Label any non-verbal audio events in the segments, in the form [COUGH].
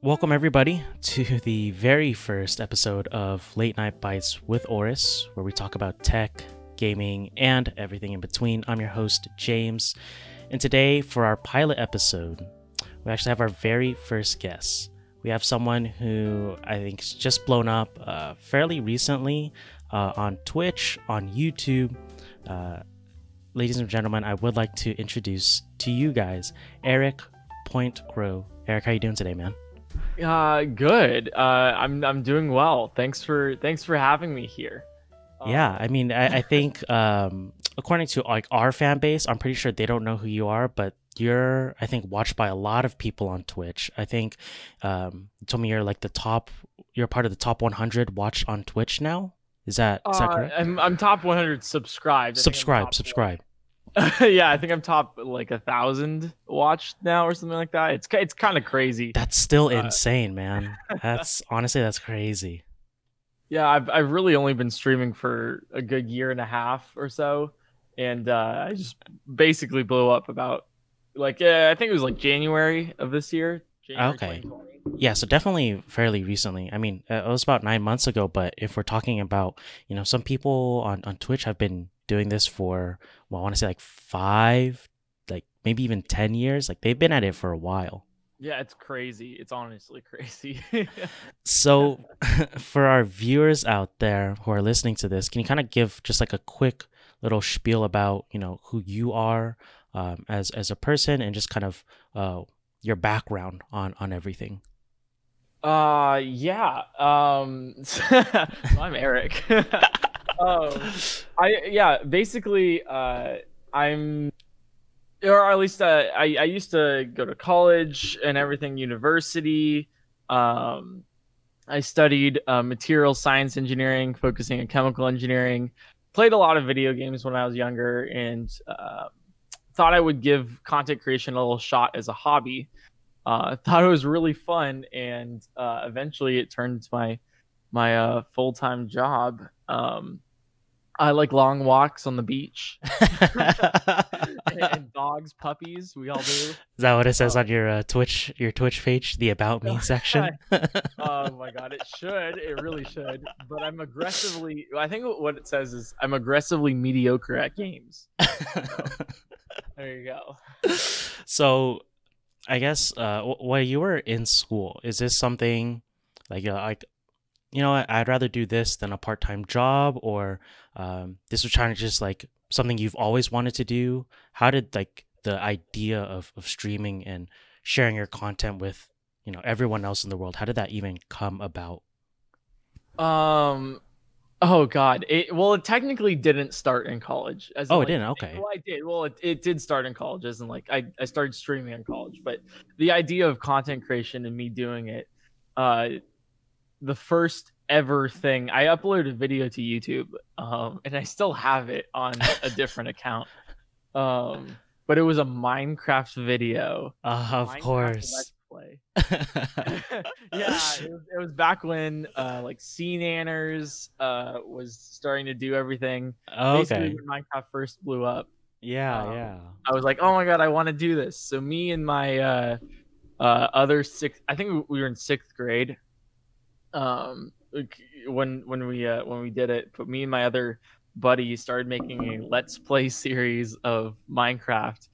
Welcome, everybody, to the very first episode of Late Night Bites with AORUS, where we talk about tech, gaming, and everything in between. I'm your host, James, and today, for our pilot episode, we actually have our very first guest. We have someone who I think has just blown up uh, fairly recently uh, on Twitch, on YouTube. Uh, ladies and gentlemen, I would like to introduce to you guys Eric Point Crow. Eric, how you doing today, man? Uh, good. Uh, I'm I'm doing well. Thanks for thanks for having me here. yeah, Um, I mean, I, I think [LAUGHS] um, according to like our fan base, I'm pretty sure they don't know who you are, but you're I think watched by a lot of people on Twitch. I think um, you told me you're like the top. You're part of the top 100 watched on Twitch now. Is that is that uh, correct? I'm I'm top 100 subscribed. I subscribe, subscribe. [LAUGHS] yeah, I think I'm top like a thousand watched now or something like that. It's it's kind of crazy. That's still Uh, insane, man. [LAUGHS] That's honestly that's crazy. Yeah, I've I've really only been streaming for a good year and a half or so, and uh, I just basically blew up about like uh, I think it was like January of this year. January Okay. Yeah, so definitely fairly recently. I mean, uh, it was about nine months ago, but if we're talking about, you know, some people on, on Twitch have been doing this for, well, I want to say like five, like maybe even 10 years. Like they've been at it for a while. Yeah, it's crazy. It's honestly [LAUGHS] crazy. So [LAUGHS] for our viewers out there who are listening to this, can you kind of give just like a quick little spiel about, you know, who you are um, as, as a person and just kind of uh, your background on, on everything? Uh, yeah. Um, [LAUGHS] so I'm Eric. Um, I yeah. Basically, uh, I'm, or at least uh, I I used to go to college and everything, university. Um, I studied uh, material science engineering, focusing on chemical engineering. Played a lot of video games when I was younger, and uh, thought I would give content creation a little shot as a hobby uh, [LAUGHS] thought it was really fun, and uh, eventually it turned into my my uh, full time job. Um, I like long walks on the beach [LAUGHS] [LAUGHS] and, dogs, puppies. We all do. Is that what it says Oh. on your uh, Twitch your Twitch page, the about me [LAUGHS] section? Oh my god, it should. It really should. But I'm aggressively. I think what it says is I'm aggressively mediocre at games. There you go. so, I guess uh, wh- while you were in school, is this something like uh, like you know I'd rather do this than a part time job, or um, this was trying to just like something you've always wanted to do? How did like the idea of of streaming and sharing your content with you know everyone else in the world? How did that even come about? Um. Oh God. It well, it technically didn't start in college. As in, Oh, it didn't? Okay. Well, I did. Well, it, it did start in college, as in like I I started streaming in college. But the idea of content creation and me doing it, uh, the first ever thing I uploaded a video to YouTube, um, and I still have it on a [LAUGHS] different account. Um, but it was a Minecraft video. Uh, of Minecraft course. Let's Play. [LAUGHS] [LAUGHS] yeah, it was, it was back when uh like SeaNanners uh was starting to do everything. Basically okay. when Minecraft first blew up. Yeah, um, yeah. I was like, oh my god, I want to do this. So me and my uh uh other sixth I think we were in sixth grade. Um when when we uh when we did it, but me and my other buddy started making a let's play series of Minecraft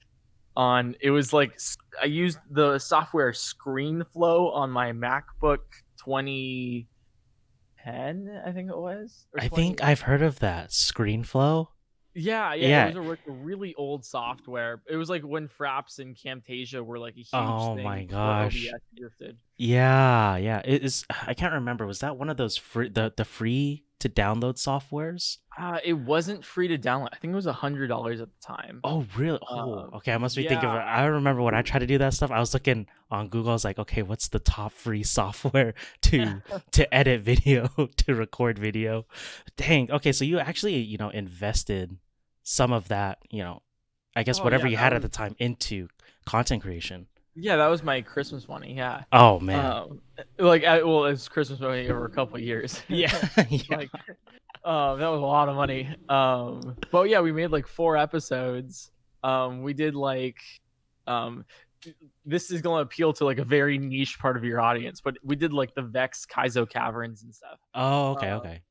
on it was like I used the software ScreenFlow on my MacBook 2010, I think it was. I think I've heard of that ScreenFlow. yeah, yeah, Yeah. It was a, really old software. It was like when Fraps and Camtasia were like a huge Oh thing. my before gosh. Yeah, yeah. It is. I can't remember. Was that one of those free the the free to download softwares? Uh, it wasn't free to download. I think it was a hundred dollars at the time. Oh, really? Oh, Um, okay. I must be thinking of it. I remember when I tried to do that stuff. I was looking on Google. I was like, okay, what's the top free [LAUGHS] software to [LAUGHS] to edit video [LAUGHS] to record video? Dang. Okay, so you actually you know invested some of that you know, I guess Oh, whatever yeah, you had at the time into content creation. Yeah, that was my Christmas money. Yeah. Oh man. Um, like, I, well, it's Christmas money over a couple of years. yeah. [LAUGHS] [LAUGHS] yeah. like um that was a lot of money um but yeah we made like four episodes um we did like um this is going to appeal to like a very niche part of your audience, but we did like the Vechs Kaizo caverns and stuff. Oh, okay, Uh, okay.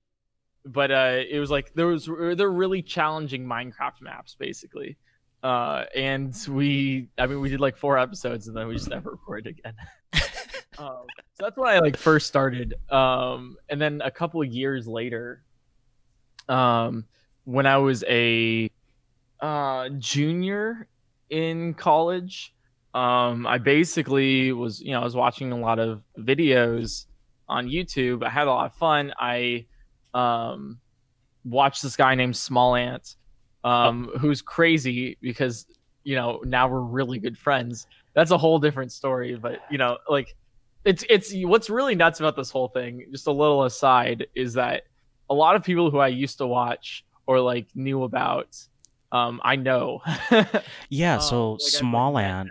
But uh, it was like there was they're really challenging Minecraft maps basically. Uh, and we, I mean, we did like four episodes and then we just never recorded again. [LAUGHS] [LAUGHS] um, so that's when I like first started. Um, and then a couple of years later, um, when I was a uh, junior in college, um, I basically was, you know, I was watching a lot of videos on YouTube. I had a lot of fun. I um, watched this guy named SmallAnt, um, who's crazy because you know now we're really good friends. That's a whole different story, but you know, like it's it's what's really nuts about this whole thing. Just a little aside is that a lot of people who I used to watch or like knew about, um, I know. [LAUGHS] Yeah, Um, so like, SmallAnt.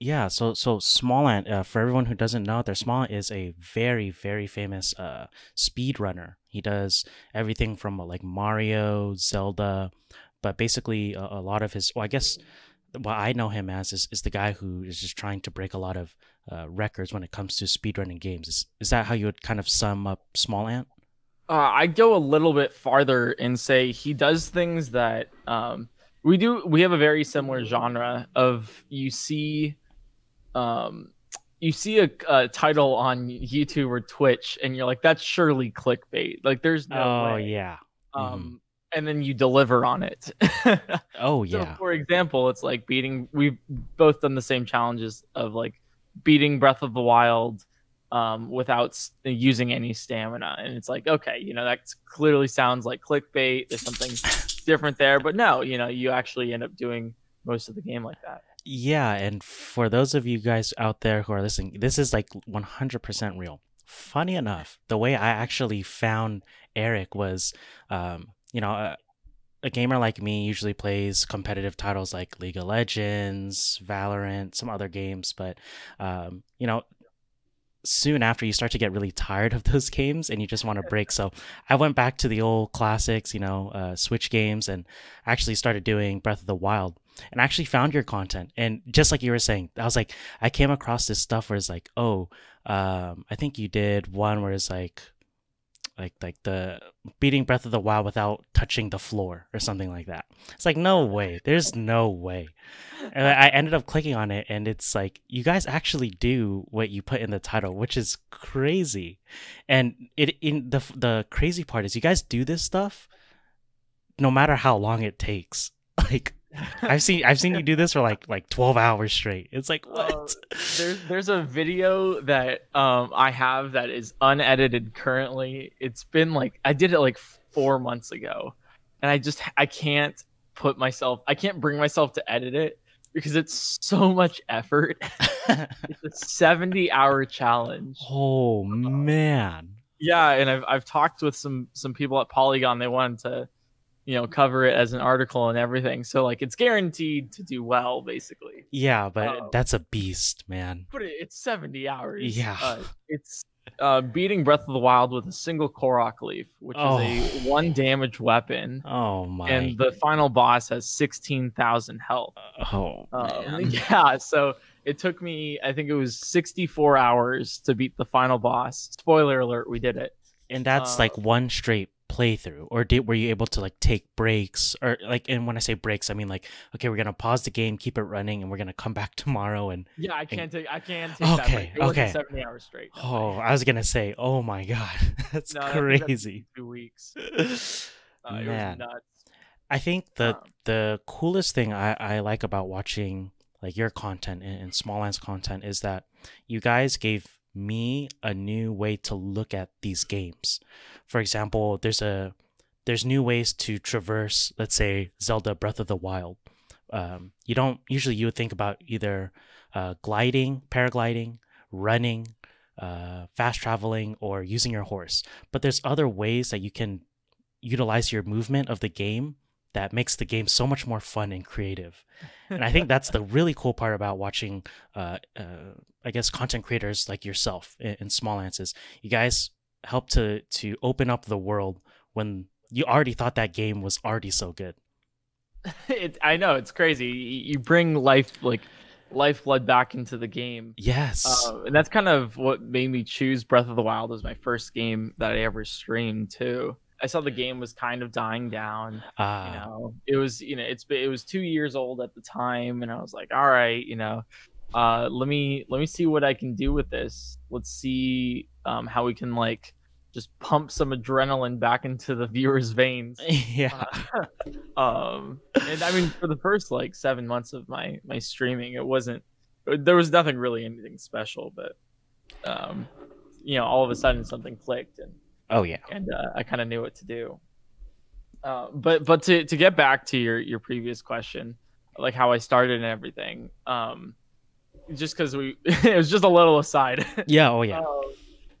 Yeah, so so SmallAnt, uh, for everyone who doesn't know, there SmallAnt is a very very famous uh speed runner. He does everything from uh, like Mario, Zelda, but basically a, a lot of his. Well, I guess what I know him as is, is the guy who is just trying to break a lot of uh, records when it comes to speedrunning games. Is is that how you would kind of sum up SmallAnt? Uh, I'd go a little bit farther and say he does things that um, we do. We have a very similar genre of you see, um, you see a, a title on YouTube or Twitch, and you're like, "That's surely clickbait." Like, there's no oh way. yeah. Um, and then you deliver on it. [LAUGHS] Oh So, yeah. for example, it's like beating. We've both done the same challenges of like beating Breath of the Wild um, without using any stamina, and it's like, okay, you know, that clearly sounds like clickbait. There's something different there, but no, you know, you actually end up doing most of the game like that. Yeah, and for those of you guys out there who are listening, this is like 100% real. Funny enough, the way I actually found Eric was, um, you know, a, a gamer like me usually plays competitive titles like League of Legends, Valorant, some other games, but, um, you know, soon after you start to get really tired of [LAUGHS] those games and you just want to break. So I went back to the old classics, you know, uh, Switch games, and actually started doing Breath of the Wild and actually found your content. And just like you were saying, I was like, I came across this stuff where it's like, oh, um, I think you did one where it's like, like like the beating Breath of the Wild without touching the floor or something like that. It's like no oh, way. There's no way. And I ended up clicking on it, and it's like you guys actually do what you put in the title, which is crazy. And it in the the crazy part is you guys do this stuff, no matter how long it takes. [LAUGHS] Like I've seen I've seen you do this for like like 12 hours straight. It's like what? Uh, there's there's a video that um I have that is unedited currently. It's been like I did it like four months ago, and I just I can't put myself I can't bring myself to edit it because it's so much effort. [LAUGHS] It's a 70 hour challenge. oh man. Yeah, and I've I've talked with some some people at Polygon. They wanted to, you know, cover it as an article and everything. So like it's guaranteed to do well, basically. Yeah, but Oh. that's a beast, man. But it's 70 hours. Yeah. Uh, it's uh, beating Breath of the Wild with a single Korok leaf, which Oh. is a one damage weapon. Oh my. And the final boss has 16,000 health. oh Um, [LAUGHS] yeah, so it took me, I think it was 64 hours to beat the final boss. Spoiler alert, we did it. And that's uh, like one straight playthrough, or did were you able to like take breaks, or like? And when I say breaks, I mean like, okay, we're gonna pause the game, keep it running, and we're gonna come back [LAUGHS] tomorrow. And Yeah, I can't take, I can't take that Okay, break. Okay. 70 hours straight. no oh, way. I was gonna say, oh my god, [LAUGHS] that's No, I think that's crazy. Two weeks. [LAUGHS] Uh, it Man. was nuts. I think the Um, the coolest thing I, I like about watching like your content and, and SmallAnt's content is that you guys gave me a new way to look at these games. For example, there's a there's new ways to traverse, let's say Zelda Breath of the Wild. Um, you don't usually you would think about either uh, gliding, paragliding, running, uh, fast traveling, or using your horse. But there's other ways that you can utilize your movement of the game that makes the game so much more fun and creative. And I think [LAUGHS] that's the really cool part about watching, uh, uh, I guess, content creators like yourself in, in Small is you guys help to to open up the world when you already thought that game was already so good. [LAUGHS] it, I know it's crazy. You you bring life like lifeblood back into the game. Yes. Uh, and that's kind of what made me choose Breath of the Wild as my first game that I ever streamed too. I saw the game was kind of dying down. Ah, You know, it was you know it's it was two years old at the time, and I was like, all right, you know, uh, let me let me see what I can do with this. Let's see um, how we can like just pump some adrenaline back into the [LAUGHS] viewers' veins. yeah. [LAUGHS] um and i mean for the first like seven months of my my streaming it wasn't there was nothing really anything special but um you know all of a sudden something clicked and Oh yeah. and uh, i kind of knew what to do uh, but but to to get back to your your previous question like how i started and everything um just because we [LAUGHS] it was just a little aside Yeah. Oh yeah. um,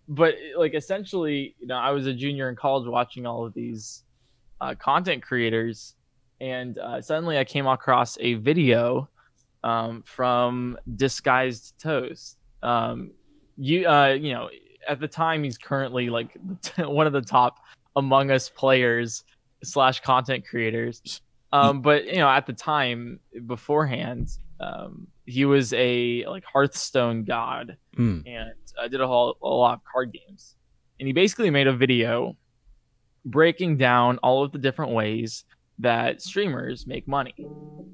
but like essentially, you know, I was a junior in college watching all of these uh, content creators, and uh, suddenly I came across a video um, from Disguised Toast. Um, you, uh, you know, at the time he's currently like [LAUGHS] one of the top Among Us players slash content creators. Um, but you know, at the time beforehand, um, he was a like Hearthstone god Mm. and uh, did a, whole, a lot of card games. And he basically made a video breaking down all of the different ways that streamers make money.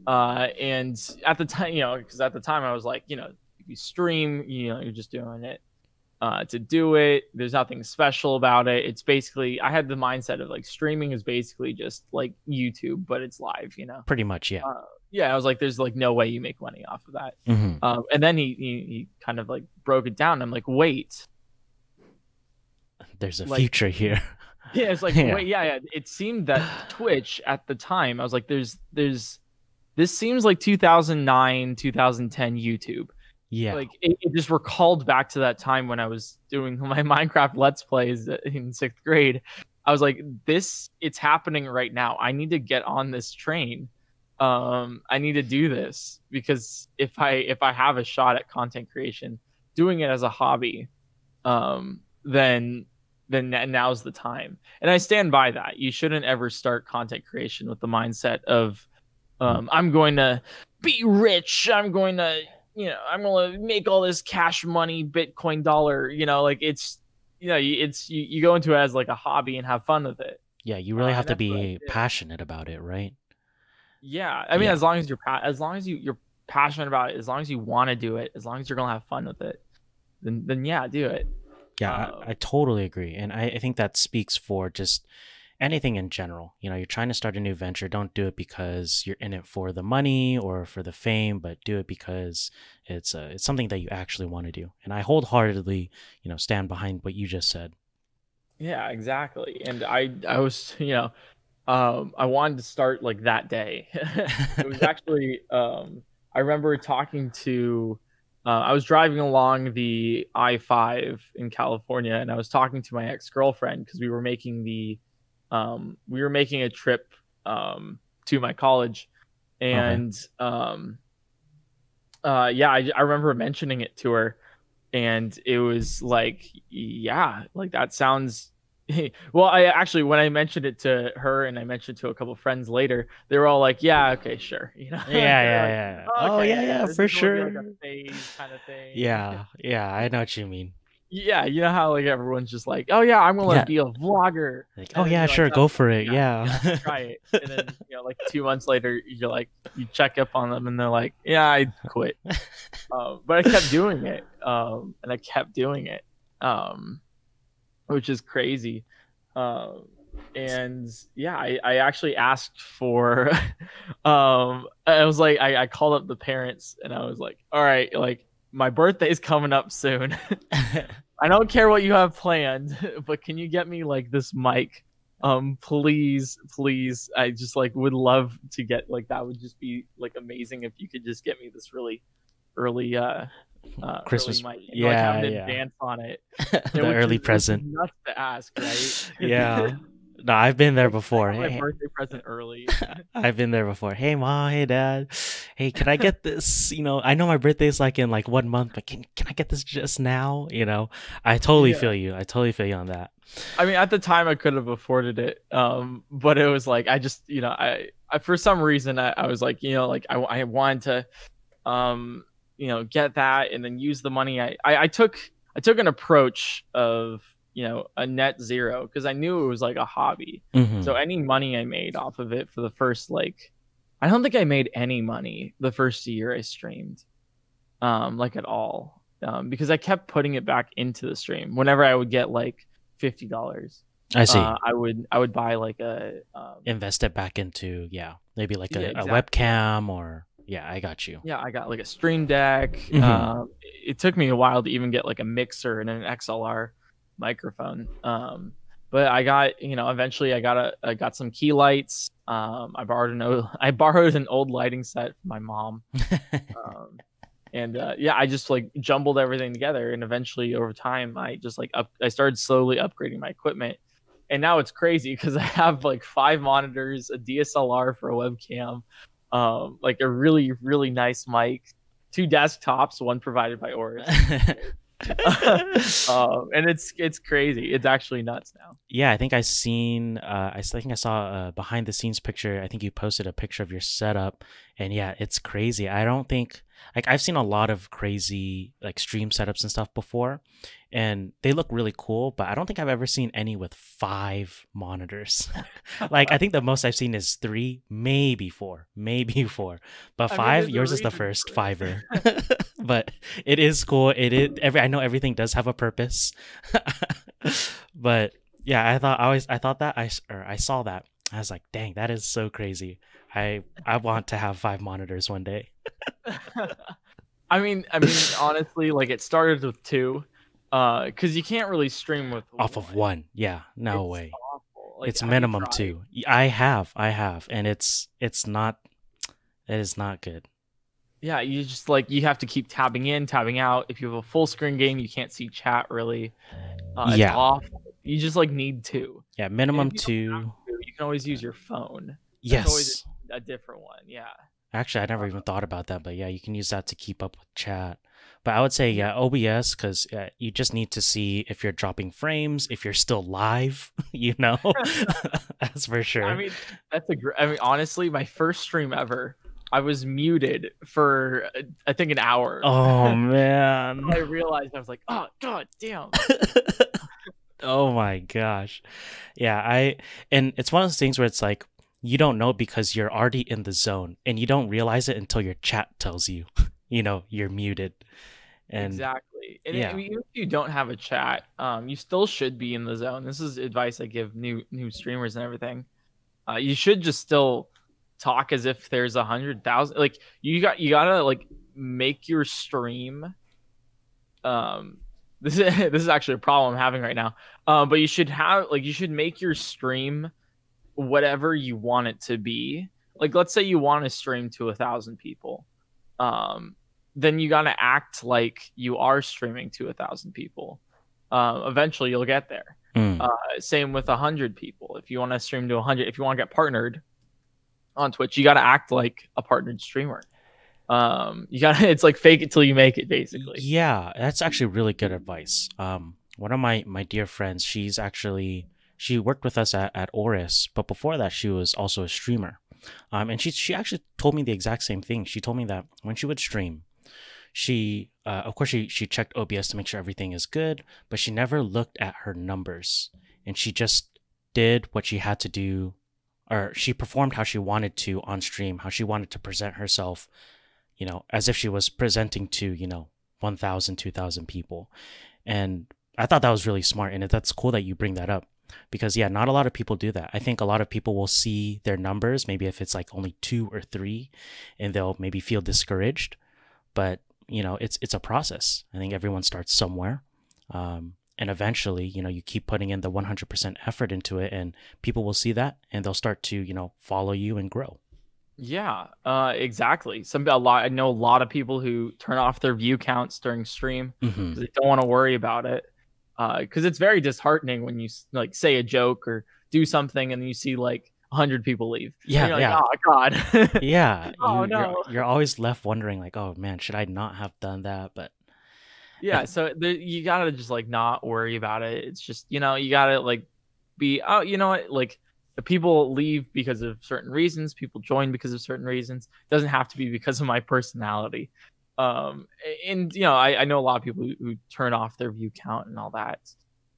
Uh, and at the time, you know, because at the time I was like, you know, if you stream, you know, you're just doing it uh, to do it. There's nothing special about it. It's basically, I had the mindset of like streaming is basically just like YouTube, but it's live, you know? Pretty much. Yeah. Uh, yeah, I was like, there's like no way you make money off of that. hmm Um, and then he, he he kind of like broke it down. I'm like, wait, There's a like- future here. [LAUGHS] yeah, it's like Yeah. wait, yeah, yeah. It seemed that Twitch at the time, I was like, there's there's this seems like 2009 2010 YouTube. Yeah. Like it, it just recalled back to that time when I was doing [LAUGHS] my Minecraft Let's Plays in sixth grade. I was like, this it's happening right now. I need to get on this train. Um, I need to do this because if I if I have a shot at content creation, doing it as a hobby, um, then then now's the time. And I stand by that. You shouldn't ever start content creation with the mindset of um, I'm going to be rich. I'm going to you know, I'm gonna make all this cash money, Bitcoin dollar, you know, like it's you know, you- it's you, you go into it as like a hobby and have fun with it. yeah. You really uh, have to that's what I be passionate about it, right? Yeah. I mean, Yeah. as long as you're pa- as long as you you're passionate about it, as long as you want to do it, as long as you're gonna have fun with it, then then yeah, do it. Yeah, I, I totally agree. And I, I think that speaks for just anything in general. You know, you're trying to start a new venture. Don't do it because you're in it for the money or for the fame, but do it because it's uh, it's something that you actually want to do. And I wholeheartedly, you know, stand behind what you just said. Yeah, exactly. And I I was, [LAUGHS] you know, um I wanted to start like that day. [LAUGHS] it was [LAUGHS] actually um I remember talking to uh, I was driving along the I-5 in California and I was talking to my ex-girlfriend because we were making the um we were making a trip um to my college and um uh yeah I, I remember mentioning it to her and it was like yeah like that sounds [LAUGHS] well i actually when i mentioned it to her and i mentioned it to a couple friends later they were all like yeah okay sure you know Yeah, yeah, [LAUGHS] like, yeah. "Oh, Oh, okay, yeah, yeah, this for is like, sure. kind of thing Yeah, yeah, I know what you mean. Yeah you know how like everyone's just like oh yeah i'm gonna Yeah. be a vlogger Like, oh yeah, you're like, sure, "Oh, go for it. yeah, Yeah. try it [LAUGHS] and then you know like two months later you're like you check up on them and they're like yeah i quit [LAUGHS] um, but i kept doing it um, and i kept doing it um, which is crazy um, and yeah I, I actually asked for [LAUGHS] um, i was like I, I called up the parents and i was like all right like my birthday is coming up soon [LAUGHS] [LAUGHS] I don't care what you have planned, [LAUGHS] but can you get me like this mic? Um, please, please. I just like would love to get like that would just be like amazing if you could just get me this really early uh, uh Christmas- early mic. and, like, yeah, an yeah. advance on it. the early is- which is present. Nuts to ask, right? Yeah. No, I've been there before. my Hey, birthday present early. [LAUGHS] I've been there before. Hey mom, hey dad. Hey, can I get this? [LAUGHS] You know, I know my birthday's like in like one month, but can can I get this just now? You know, I totally Yeah. feel you. I totally feel you on that. I mean, at the time I could have afforded it, um, but it was like I just, you know, I, I for some reason I, I was like, you know, like I, I wanted to, um, you know get that and then use the money I I, I took I took an approach of you know a net zero because I knew it was like a hobby. Mhm. So any money I made off of it for the first like I don't think I made any money the first year I streamed. Um like at all. Um because I kept putting it back into the stream. Whenever I would get like $50, I see. uh, I would I would buy like a um, Invest it back into yeah, maybe like a, Yeah, a webcam or yeah, I got you. yeah, I got like a stream deck. Mhm. Um it took me a while to even get like a mixer and an XLR microphone. Um but I got, you know, eventually I got a I got some key lights. Um I borrowed an old, [LAUGHS] I borrowed an old lighting set from my mom. [LAUGHS] um, and uh, yeah, I just like jumbled everything together, and eventually over time, I just like up, I started slowly upgrading my equipment, and now it's crazy [LAUGHS] because I have like five monitors, a DSLR for a webcam, um, like a really really nice mic, two desktops, one provided by AORUS, [LAUGHS] [LAUGHS] um, and it's it's crazy. It's actually nuts now. yeah, I think I seen. Uh, I think I saw a behind the scenes picture. I think you posted a picture of your setup, and yeah, it's crazy. I don't think like I've seen a lot of crazy like stream setups and stuff before, and they look really cool. But I don't think I've ever seen any with five monitors. [LAUGHS] like I think the most I've seen is three, maybe four, maybe [LAUGHS] four. But I mean, five, there's yours is the first fiver. [LAUGHS] but it is cool. It is every. I know everything does have a purpose, but yeah, I thought I always I thought that I or I saw that I was like, dang, that is so crazy. I I want to have five monitors one day. [LAUGHS] I mean, I mean, honestly, like it started with two, uh, because you can't really stream with Off of one, yeah, no It's way. Like, it's minimum two. I have, I have, and it's it's not. It is not good. Yeah, you just like you have to keep tabbing in, tabbing out. If you have a full screen game, you can't see chat really. Uh, it's Yeah. awful. You just like need two. Yeah, minimum if you don't two. You can always use your phone. Yes. always A different one, yeah. Actually, I never even thought about that, but yeah, you can use that to keep up with chat. But I would say, yeah, OBS, because uh, you just need to see if you're dropping frames, if you're still live, [LAUGHS] you know? [LAUGHS] [LAUGHS] That's for sure. I mean, that's a. Gr- I mean, honestly, my first stream ever, I was muted for uh, I think an hour. oh, man. I realized I was like, oh god damn. oh my gosh. Yeah, I, and it's one of those things where it's like, you don't know because you're already in the zone and you don't realize it until your chat tells you, [LAUGHS] you know, you're muted. And exactly. And yeah. Even if you don't have a chat, um, you still should be in the zone. This is advice I give new new streamers and everything. Uh, you should just still talk as if there's a hundred thousand. Like you got you gotta like make your stream. Um, [LAUGHS] this is this is actually a problem I'm having right now. Um, but you should have like you should make your stream whatever you want it to be. Like let's say you want to stream to a thousand people. Um, then you got to act like you are streaming to a thousand people. Um, eventually, you'll get there. Mm. Uh, same with a hundred people. If you want to stream to a hundred, if you want to get partnered on Twitch, you got to act like a partnered streamer. Um, you got to [LAUGHS] it's like fake it till you make it, basically. Yeah, that's actually really good advice. Um, one of my my dear friends, she's actually she worked with us at, at AORUS, but before that, she was also a streamer. Um, and she she actually told me the exact same thing. She told me that when she would stream, she uh, of course she she checked OBS to make sure everything is good, but she never looked at her numbers, and she just did what she had to do, or she performed how she wanted to on stream, how she wanted to present herself, you know, as if she was presenting to you know 1,000, 2,000 people. And I thought that was really smart. And that's cool that you bring that up because, yeah, not a lot of people do that. I think a lot of people will see their numbers, maybe if it's like only two or three, and they'll maybe feel discouraged. But, you know, it's, it's a process. I think everyone starts somewhere. Um, and eventually, you know, you keep putting in the 100% effort into it, and people will see that and they'll start to, you know, follow you and grow. Yeah, uh, exactly. Some a lot. I know a lot of people who turn off their view counts during stream hmm 'cause they don't want to worry about it. Uh, because it's very disheartening when you like say a joke or do something and you see like hundred people leave. Yeah, like, yeah. Oh God. [LAUGHS] Yeah. Oh, you, no. You're, you're always left wondering, like, oh man, should I not have done that? But yeah. So the, you gotta just like not worry about it. It's just you know you gotta like be oh you know what like people leave because of certain reasons. People join because of certain reasons. it doesn't have to be because of my personality. Um, and you know, I, I know a lot of people who, who turn off their view count and all that.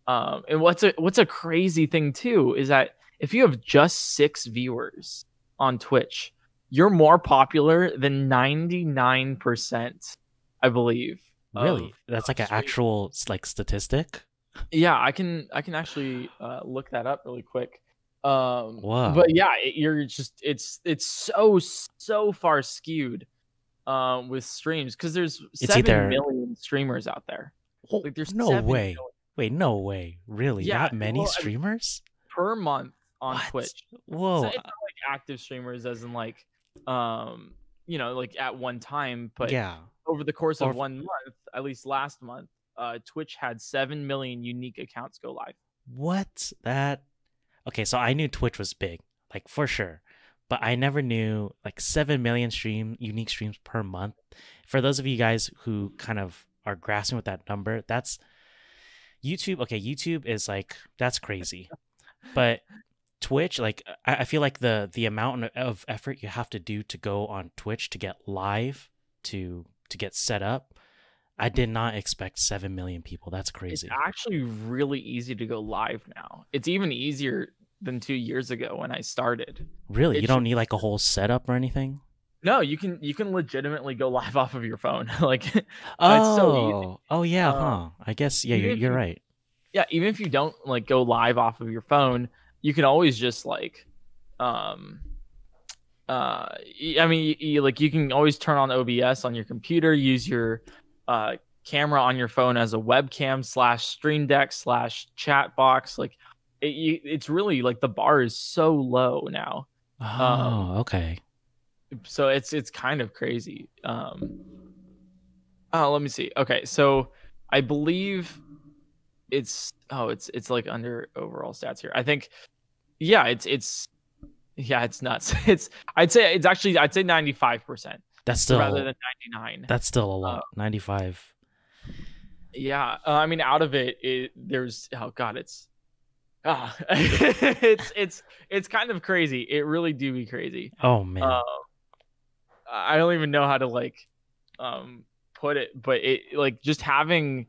Um, and what's a what's a crazy thing too is that if you have just six viewers on Twitch, you're more popular than 99%, I believe. Really? of, That's like an actual like statistic. Yeah, I can I can actually uh, look that up really quick. Um, Wow. But yeah, it, you're just it's it's so so far skewed um, with streams because there's It's seven either- million streamers out there. Like there's no way. million Wait, no way. Really? Yeah, that many well, I- streamers? per month on What? Twitch. Whoa. So it's not like active streamers as in like um you know like at one time, but yeah. over the course of one month, at least last month, uh, Twitch had seven million unique accounts go live. What? That Okay, so I knew Twitch was big, like for sure. But I never knew like 7 million stream unique streams per month. For those of you guys who kind of are grasping with that number, that's YouTube. Okay, YouTube is like that's crazy. But Twitch, like I, I feel like the the amount of effort you have to do to go on Twitch to get live, to to get set up, I did not expect 7 million people. That's crazy. It's actually really easy to go live now. It's even easier than two years ago when I started. Really? it You don't should- need like a whole setup or anything? No, you can you can legitimately go live [LAUGHS] off of your phone. [LAUGHS] like Oh, it's so easy. oh yeah, Uh, huh? I guess yeah, you're, you're right. yeah, even if you don't like go live off of your phone, you can always just like um uh I mean you, you, like you can always turn on OBS on your computer, use your uh camera on your phone as a webcam slash stream deck slash chat box like it, you, it's really like the bar is so low now Oh, um, okay. so it's it's kind of crazy. Um Oh, let me see. Okay, so I believe it's oh, it's it's like under overall stats here. I think yeah, it's it's yeah, it's nuts. [LAUGHS] It's I'd say it's actually I'd say 95% That's still rather than 99. that's still a uh, lot. Ninety five. Yeah, uh, I mean out of it, it there's oh god, it's ah, [LAUGHS] it's it's it's kind of crazy. It really do be crazy. Oh man. Um, I don't even know how to like um put it, but it like just having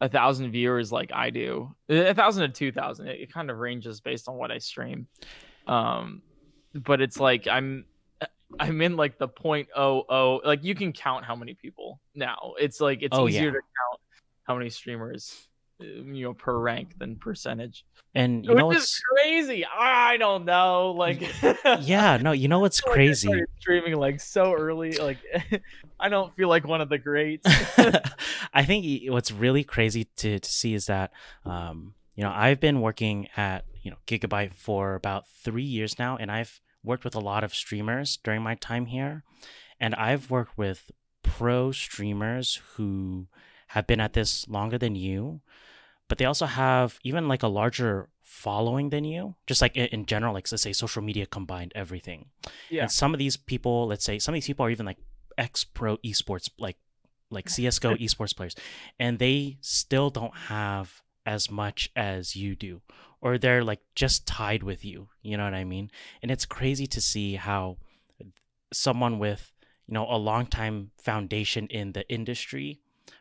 a thousand viewers like I do, a thousand to two thousand, it, it kind of ranges based on what I stream. Um, but it's like I'm I'm in like the point oh oh like you can count how many people now. It's like it's Oh, easier yeah. to count how many streamers uh, you know per rank than percentage. and you know Which is what's crazy. I don't know. Like [LAUGHS] yeah, no, you know what's feel [LAUGHS] like crazy? streaming like so early. Like [LAUGHS] I don't feel like one of the greats. I think what's really crazy to, to see is that, um, you know, I've been working at, you know, Gigabyte for about three years now, and I've worked with a lot of streamers during my time here. And I've worked with pro streamers who have been at this longer than you, but they also have even like a larger following than you, just like in, general, like let's say social media combined everything. Yeah. And some of these people, let's say some of these people are even like ex pro esports, like like CS:GO [LAUGHS] esports players, and they still don't have as much as you do, or they're like just tied with you. You know what I mean? And it's crazy to see how someone with you know a long time foundation in the industry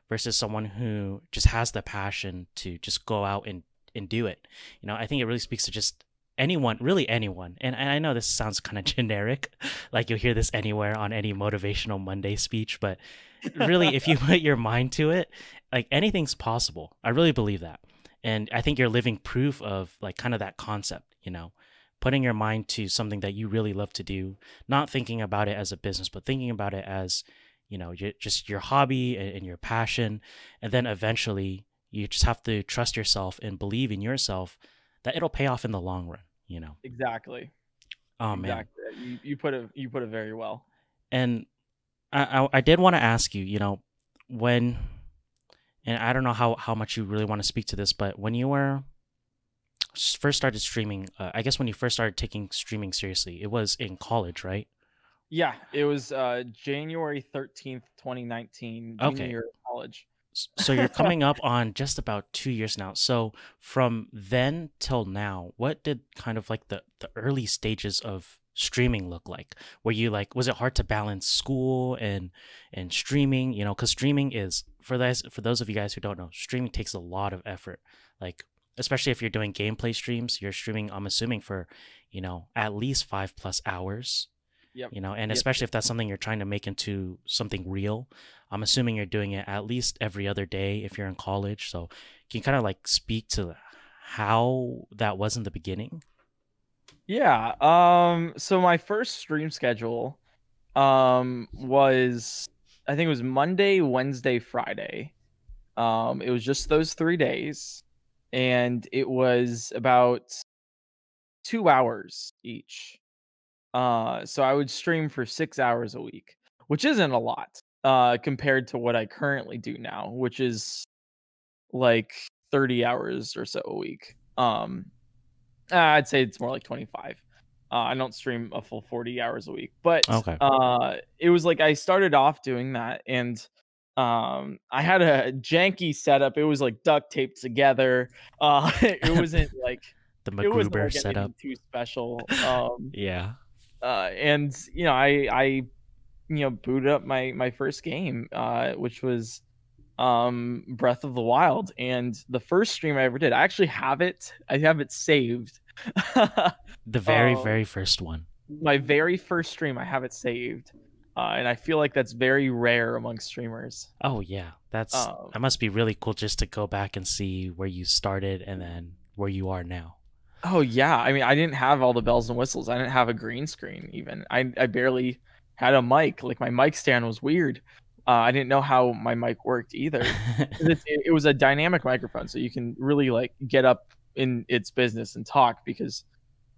versus someone who just has the passion to just go out and and do it. You know, I think it really speaks to just anyone, really anyone. And, and I know this sounds kind of [LAUGHS] generic, like you'll hear this anywhere on any motivational Monday speech, but really, if you [LAUGHS] put your mind to it, like anything's possible. I really believe that. And I think you're living proof of like kind of that concept, you know, putting your mind to something that you really love to do, not thinking about it as a business, but thinking about it as, you know, your, just your hobby and, and your passion. And then eventually you just have to trust yourself and believe in yourself that it'll pay off in the long run, you know. exactly. Oh man. You, you put it you put it very well. And I I, I did want to ask you, you know, when and I don't know how how much you really want to speak to this, but when you were first started streaming, uh, I guess when you first started taking streaming seriously, it was in college, right? Yeah, it was uh January 13th, 2019, junior Okay. year of college. So you're coming up [LAUGHS] on just about two years now. So from then till now, what did kind of like the the early stages of streaming look like? Were you like was it hard to balance school and and streaming, you know, cuz streaming is for those for those of you guys who don't know, streaming takes a lot of effort. Like especially if you're doing gameplay streams, you're streaming I'm assuming for, you know, at least 5 plus hours. Yep. You know, and Yep. especially if that's something you're trying to make into something real. I'm assuming you're doing it at least every other day if you're in college. So can you kind of like speak to how that was in the beginning? Yeah. Um. So my first stream schedule, um, was I think it was Monday, Wednesday, Friday. Um, it was just those three days, and it was about two hours each. Uh, so I would stream for six hours a week, which isn't a lot, uh, compared to what I currently do now, which is like 30 hours or so a week. Um, I'd say it's more like 25. Uh, I don't stream a full 40 hours a week, but Okay. uh, it was like I started off doing that, and um, I had a janky setup. It was like duct taped together. Uh, [LAUGHS] it [LAUGHS] wasn't like The it wasn't MacGruber like setup. too special. Um, Yeah. Uh, and you know, I I you know booted up my my first game, uh, which was um Breath of the Wild, and the first stream I ever did. I actually have it. I have it saved. [LAUGHS] The very, Oh. very first one. my very first stream, I have it saved, uh, and I feel like that's very rare among streamers. Oh yeah. That's Um, that must be really cool just to go back and see where you started and then where you are now. Oh yeah, I mean, I didn't have all the bells and whistles. I didn't have a green screen even. I I barely had a mic. Like my mic stand was weird. Uh, I didn't know how my mic worked either. [LAUGHS] It, it, was a dynamic microphone, so you can really like get up in its business and talk because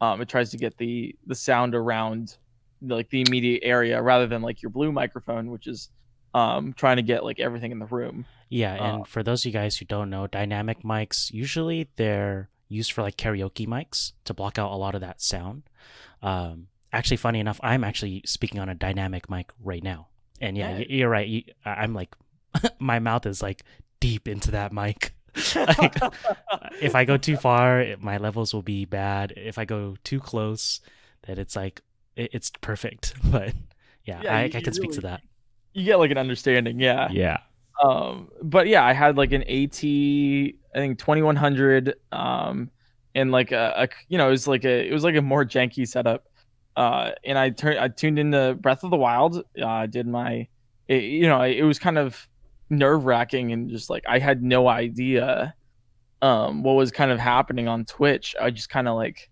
um, it tries to get the the sound around like the immediate area rather than like your blue microphone, which is um, trying to get like everything in the room. yeah, Uh, and for those of you guys who don't know, dynamic mics usually they're used for like karaoke mics to block out a lot of that sound. Um, actually, funny enough, I'm actually speaking on a dynamic mic right now, and yeah, you're right. You, I'm like, [LAUGHS] my mouth is like deep into that mic. [LAUGHS] Like, [LAUGHS] if I go too far, it- my levels will be bad. If I go too close, that it's like it, it's perfect. But yeah, Yeah, I, I can speak to that. you get like an understanding, yeah. Yeah. um but yeah i had like an at i think 2100 um and like a, a you know it was like a it was like a more janky setup. Uh and i turned i tuned into breath of the wild. Uh did my it, you know it was kind of nerve wracking and just like i had no idea um what was kind of happening on twitch. I just kind of like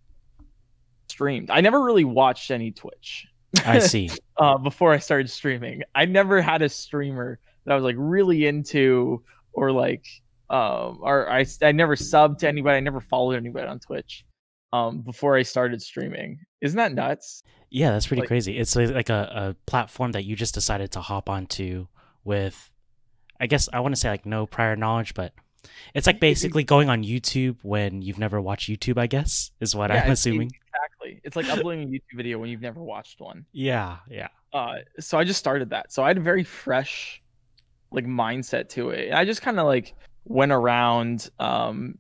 streamed. I never really watched any twitch. I see. [LAUGHS] uh, before I started streaming. I never had a streamer that I was like really into or like um or I I never subbed to anybody. I never followed anybody on Twitch um before I started streaming. Isn't that nuts? Yeah, that's pretty Like- crazy. It's like a, a platform that you just decided to hop onto with, I guess I want to say like no prior knowledge, but it's like basically going on YouTube when you've never watched YouTube. I guess is what Yeah, I'm assuming. Exactly. It's like uploading a YouTube video when you've never watched one. [LAUGHS] Yeah, yeah, uh so i just started that so i had a very fresh like mindset to it i just kind of like went around um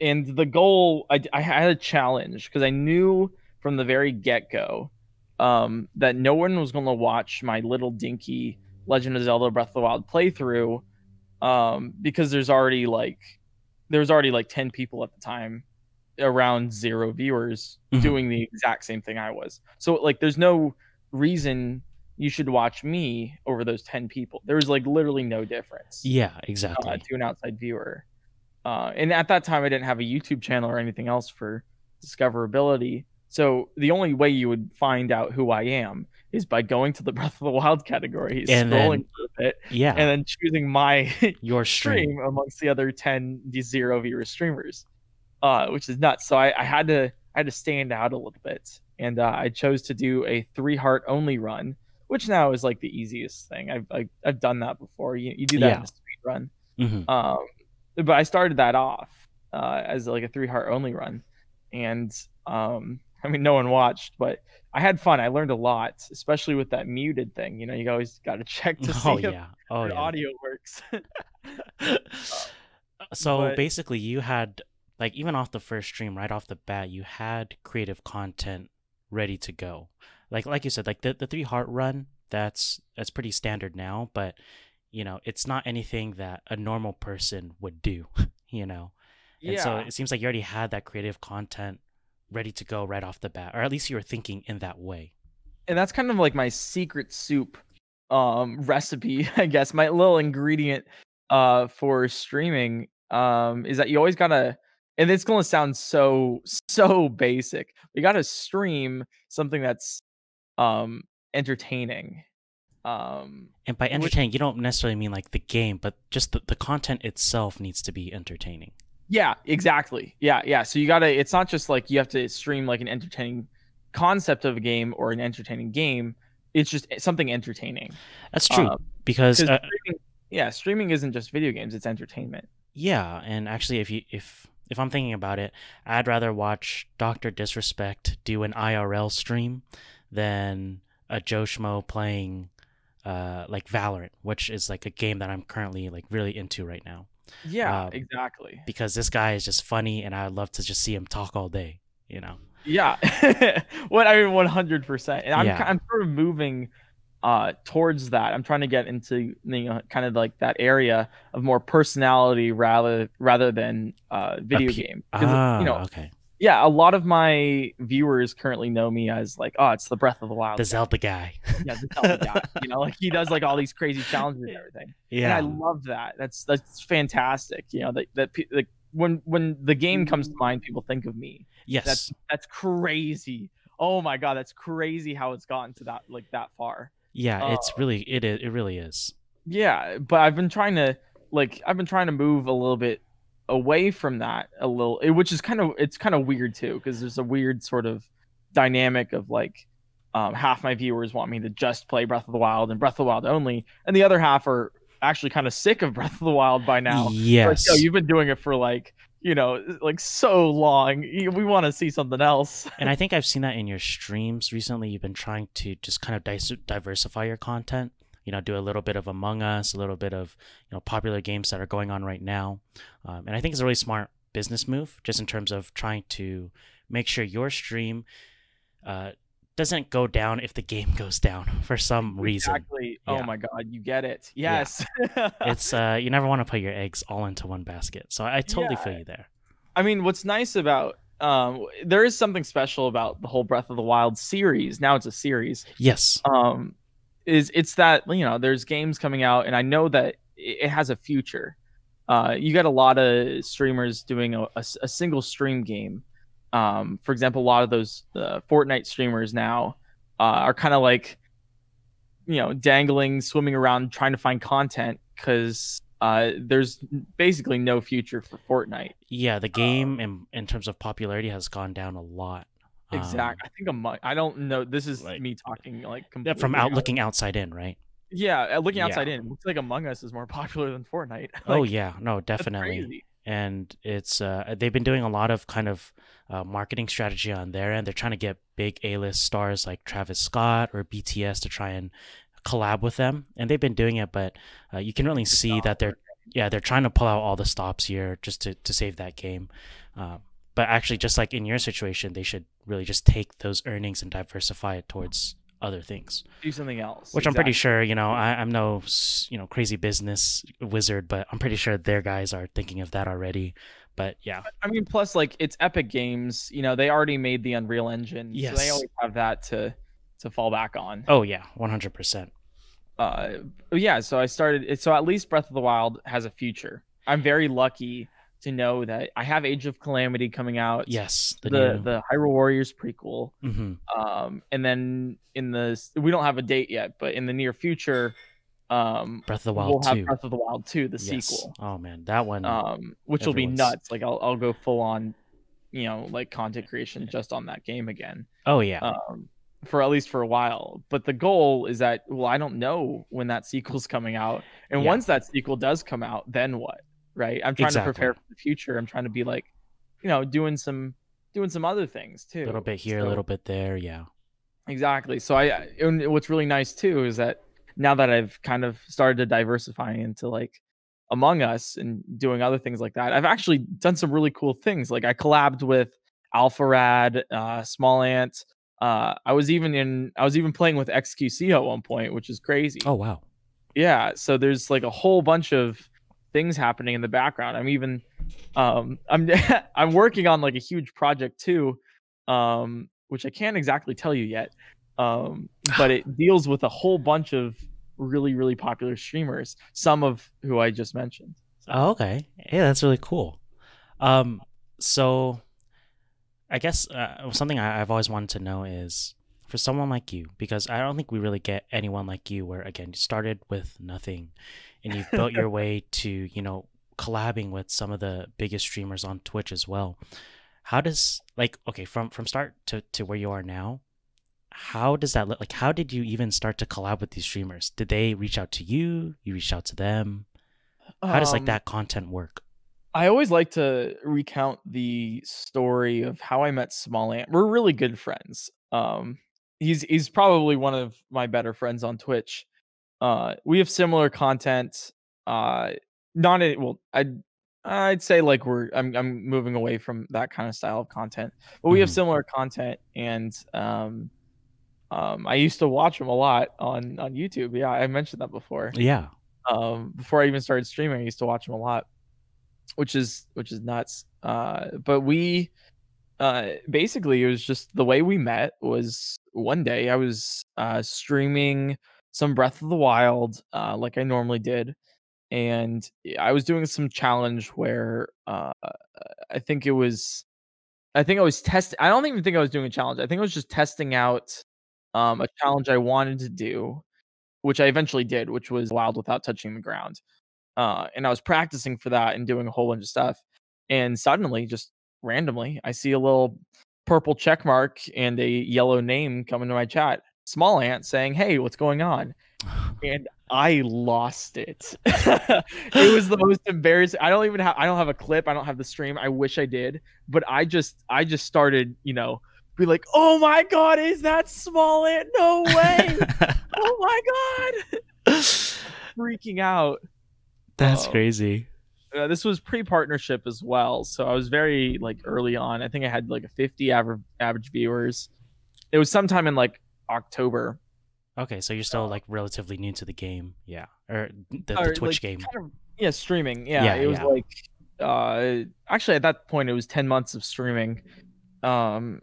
and the goal i, I had a challenge because i knew from the very get-go um that no one was going to watch my little dinky legend of zelda breath of the wild playthrough um because there's already like there's already like 10 people at the time around zero viewers Mhm. doing the exact same thing i was so like there's no reason you should watch me over those 10 people. There was like literally no difference yeah, uh, exactly. to an outside viewer. Uh, and at that time, I didn't have a YouTube channel or anything else for discoverability. So the only way you would find out who I am is by going to the [LAUGHS] Breath of the Wild category, And scrolling then- it, yeah, and then choosing my [LAUGHS] your stream. stream amongst the other 10 zero viewer streamers uh which is nuts so I, I had to i had to stand out a little bit and uh, i chose to do a three heart only run which now is like the easiest thing. I've I, i've done that before. You, you do that Yeah. in a speed run. Hmm um but i started that off uh as like a three heart only run. And um i mean no one watched but i had fun. I learned a lot especially with that muted thing. You know you always got to check to [LAUGHS] see Oh if yeah, oh your yeah. audio works. [LAUGHS] So but- basically, you had like even off the first stream, right off the bat, you had creative content ready to go. Like like you said, like the, the three heart run, that's that's pretty standard now, but you know, it's not anything that a normal person would do, [LAUGHS] you know. And so it seems like you already had that creative content ready to go right off the bat, or at least you were thinking in that way. and that's kind of like my secret soup um [LAUGHS] recipe i guess my little ingredient uh for streaming um is that you always gotta and it's gonna sound so so basic you gotta stream something that's um entertaining um And by Which- entertaining, you don't necessarily mean like the game, but just the, the content itself needs to be entertaining. Yeah, exactly. Yeah, yeah. So you gotta. It's not just like you have to stream like an entertaining concept of a game or an entertaining game. It's just something entertaining. That's true Um, because 'cause uh, streaming, yeah, streaming isn't just video games; it's entertainment. yeah, and actually, if you if if I'm thinking about it, I'd rather watch Doctor Disrespect do an IRL stream than a Joe Schmo playing uh like Valorant, which is like a game that I'm currently like really into right now Yeah, Um, exactly. because this guy is just funny and I'd love to just see him talk all day, you know. Yeah, [LAUGHS] what I mean, one hundred percent. And I'm Yeah. I'm sort of moving uh towards that. I'm trying to get into you know kind of like that area of more personality rather rather than uh video game. Ah, you know, okay. Yeah, a lot of my viewers currently know me as like, oh, it's the Breath of the Wild. The guy. Zelda guy. yeah, the Zelda guy. [LAUGHS] You know, like he does like all these crazy challenges and everything. yeah. And I love that. That's that's fantastic. You know, that that like when when the game comes to mind, people think of me. yes. That's that's crazy. Oh my god, that's crazy how it's gotten to that like that far. yeah, it's uh, really it is, it really is. Yeah, but I've been trying to like I've been trying to move a little bit away from that a little, which is kind of it's kind of weird too because there's a weird sort of dynamic of like um, half my viewers want me to just play Breath of the Wild and Breath of the Wild only, and the other half are actually kind of sick of Breath of the Wild by now. Like, Yes. Yo, you've been doing it for like you know like so long. We want to see something else. [LAUGHS] and I think I've seen that in your streams recently. You've been trying to just kind of diversify your content. You know, do a little bit of Among Us, a little bit of you know popular games that are going on right now, um, and I think it's a really smart business move, just in terms of trying to make sure your stream uh, doesn't go down if the [LAUGHS] game goes down for some reason. Exactly. Yeah. Oh my god, you get it. Yeah. Yes. It's [LAUGHS] uh, you never want to put your eggs all into one basket. So I totally Yeah. feel you there. I mean, what's nice about um, there is something special about the whole Breath of the Wild series. Now it's a series. Yes. Um, is it's that you know there's games coming out, and I know that it has a future. Uh, you got a lot of streamers doing a single stream game. Um, for example, a lot of those uh, Fortnite streamers now uh, are kind of like, you know, dangling, swimming around, trying to find content because uh, there's basically no future for Fortnite. Yeah, the game in in terms of popularity has gone down a lot. Um, Exactly. I think a month. I don't know. This is like- me talking like completely from out looking outside in, right? Yeah, uh, looking Yeah. outside in, looks like Among Us is more [LAUGHS] popular than Fortnite. [LAUGHS] oh yeah, no, definitely. And it's uh, they've been doing a lot of kind of uh, marketing strategy on their end. They're trying to get big A-list stars like Travis Scott or BTS to try and collab with them, and they've been doing it. But uh, you can really see that they're yeah they're trying to pull out all the stops here just to to save that game. Uh, but actually, just like in your situation, they should really just take those earnings and diversify it towards other things. Do something else. Which I'm pretty sure, you know, I, I'm no, you know, crazy business wizard, but I'm pretty sure their guys are thinking of that already. But yeah, I mean, plus like it's Epic Games. You know, they already made the Unreal Engine, so they always have that to to fall back on. oh yeah, 100. percent Uh, yeah. So I started. So at least Breath of the Wild has a future. I'm very lucky to know that I have Age of Calamity coming out. Yes, the, The new. the Hyrule Warriors prequel. Mm-hmm. um and then in the we don't have a date yet but in the near future um Breath of the we'll Wild have 2. breath of the wild 2 the yes. sequel Oh man, that one. um which will be nuts like I'll, I'll go full on you know like content creation just on that game again oh yeah, um for at least for a while but the goal is that well i don't know when that sequel's coming out and Yeah. once that sequel does come out then what right i'm trying Exactly. to prepare for the future i'm trying to be like you know doing some doing some other things too a little bit here, a little bit there. Yeah. Exactly. So I I- and what's really nice too is that now that I've kind of started to diversify into like Among Us and doing other things like that, I've actually done some really cool things. Like I collabed with Alpharad, uh, SmallAnt, Uh, I was even in I was even playing with XQC at one point, which is crazy. Oh wow. Yeah, so there's like a whole bunch of things happening in the background. I'm even um I'm [LAUGHS] I'm working on like a huge project too. Um which I can't exactly tell you yet. Um [SIGHS] but it deals with a whole bunch of really really popular streamers, some of who I just mentioned. Oh, okay. Yeah, that's really cool. Um, so I guess uh, something I, I've always wanted to know is for someone like you, because I don't think we really get anyone like you, where again you started with nothing, and you've built your way to you know collabing with some of the biggest streamers on Twitch as well. How does like okay from from start to to where you are now? How does that look? Like, how did you even start to collab with these streamers? Did they reach out to you? You reached out to them? How does like Um, that content work? I always like to recount the story of how I met SmallAnt. We're really good friends. Um, he's he's probably one of my better friends on Twitch. Uh, we have similar content. Uh, not a, well, I'd I'd say like we're I'm I'm moving away from that kind of style of content, but we have Mhm. similar content, and um, um, I used to watch them a lot on on YouTube. Yeah, I mentioned that before Yeah. um before I even started streaming, I used to watch them a lot, which is which is nuts. Uh but we uh basically it was just the way we met was one day I was uh streaming some Breath of the Wild uh like I normally did and I was doing some challenge where uh I think it was I think I was testing I don't even think I was doing a challenge. I think I was just testing out um a challenge I wanted to do which I eventually did, which was wild without touching the ground. Uh, and I was practicing for that and doing a whole bunch of stuff. And suddenly, just randomly, I see a little purple check mark and a yellow name come into my chat. SmallAnt saying, "Hey, what's going on?" [SIGHS] And I lost it. [LAUGHS] it was the most embarrassing. I don't even have. I don't have a clip. I don't have the stream. I wish I did, but I just, I just started, you know, be like, "Oh my god, is that SmallAnt? No way! [LAUGHS] oh my god!" [LAUGHS] freaking out. That's Oh. crazy. Uh, this was pre-partnership as well, so I was very like early on. I think I had like a 50 average average viewers. It was sometime in like October. Okay, so you're still like relatively new to the game, yeah, or the, Or, the Twitch like, game. kind of- yeah, streaming. Yeah, Yeah, it was yeah. like uh actually at that point it was 10 months of streaming. Um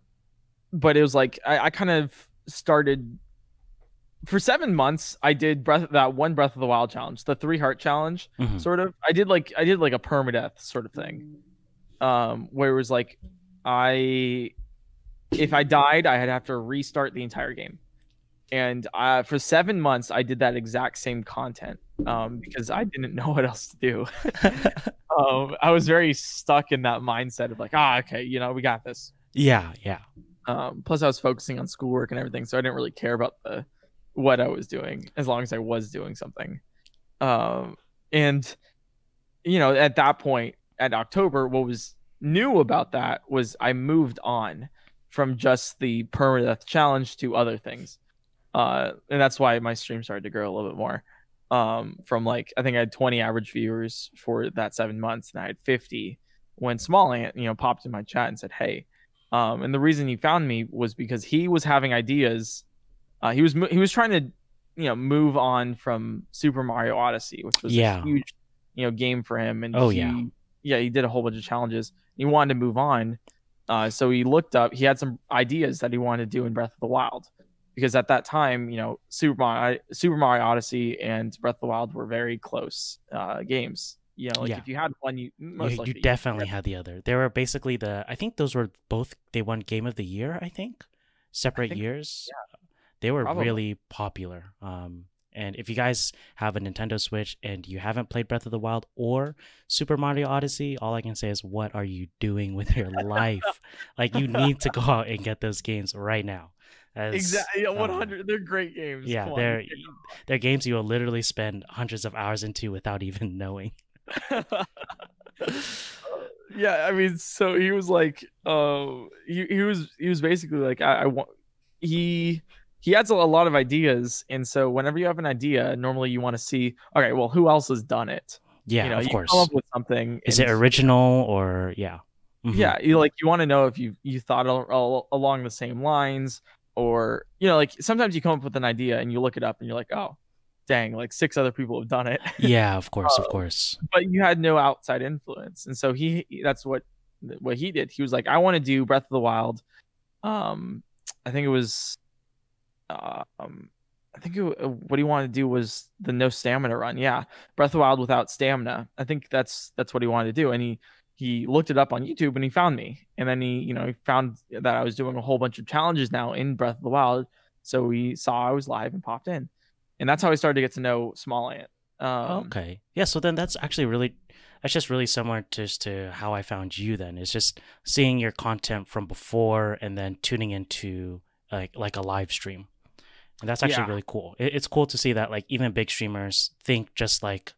but it was like I, I kind of started for seven months I did breath that one Breath of the Wild challenge, the three heart challenge. Mhm. sort of i did like i did like a permadeath sort of thing um where it was like i if i died i'd have to restart the entire game. And uh, for seven months i did that exact same content um because i didn't [LAUGHS] know what else to do. [LAUGHS] Um i was very stuck in that mindset of like ah okay you know we got this. Yeah, yeah, um plus i was focusing on schoolwork and everything so i didn't really care about the what i was doing as long as i was doing something. Um and you know at that point at october what was new about that was i moved on from just the permadeath challenge to other things uh and that's why my stream started to grow a little bit more um from like i think i had 20 average viewers for that seven months and i had 50 when SmallAnt you know popped in my chat and said hey um, and the reason he found me was because he was having ideas. Uh, he was he was trying to, you know, move on from Super Mario Odyssey, which was Yeah. a huge, you know, game for him. And Oh, he- yeah. yeah, he did a whole bunch of challenges. He wanted to move on, uh, so he looked up. He had some ideas that he wanted to do in Breath of the Wild, because at that time, you know, Super Mario, Super Mario Odyssey and Breath of the Wild were very close uh, games. You know, like Yeah. if you had one, you most you, likely you definitely had the other. They were basically the. I think those were both. They won Game of the Year. I think separate think- years. They were Probably. really popular. Um, and if you guys have a Nintendo Switch and you haven't played Breath of the Wild or Super Mario Odyssey, all I can say is, what are you doing with your [LAUGHS] life? like, you need to go out and get those games right now. As, Exactly, yeah, um, 100. They're great games. Yeah, they're they're games you will literally spend hundreds of hours into without [LAUGHS] even knowing. [LAUGHS] yeah, I mean, so he was like, uh, he, he was he was basically like, I, I want he he adds a, a lot of ideas, and so whenever you have an idea, normally you want to see, okay, well, who else has done it? Yeah, you know, of you course. come up with something. Is it original or yeah? Mhm. Yeah, you like you want to know if you you thought al- al- along the same lines, or you know like sometimes you come up with an idea and you look it up and you're like oh dang like six other people have done it [LAUGHS] Yeah, of course, of Uh, course. but you had no outside influence and so he that's what what he did he was like i want to do breath of the wild um i think it was um i think it, uh, what he wanted to do was the no stamina run. Yeah breath of wild without stamina. I think that's that's what he wanted to do. And he he looked it up on youtube and he found me. And then he you know he found that i was doing a whole bunch of challenges now in breath of the wild. So he saw i was live and popped in. And that's how i started to get to know SmallAnt. Um, okay. Yeah, so then that's actually really that's just really similar just to how I found you then. It's just seeing your content from before and then tuning into like like a live stream. And that's actually Yeah. really cool. It, it's cool to see that like even big streamers think just like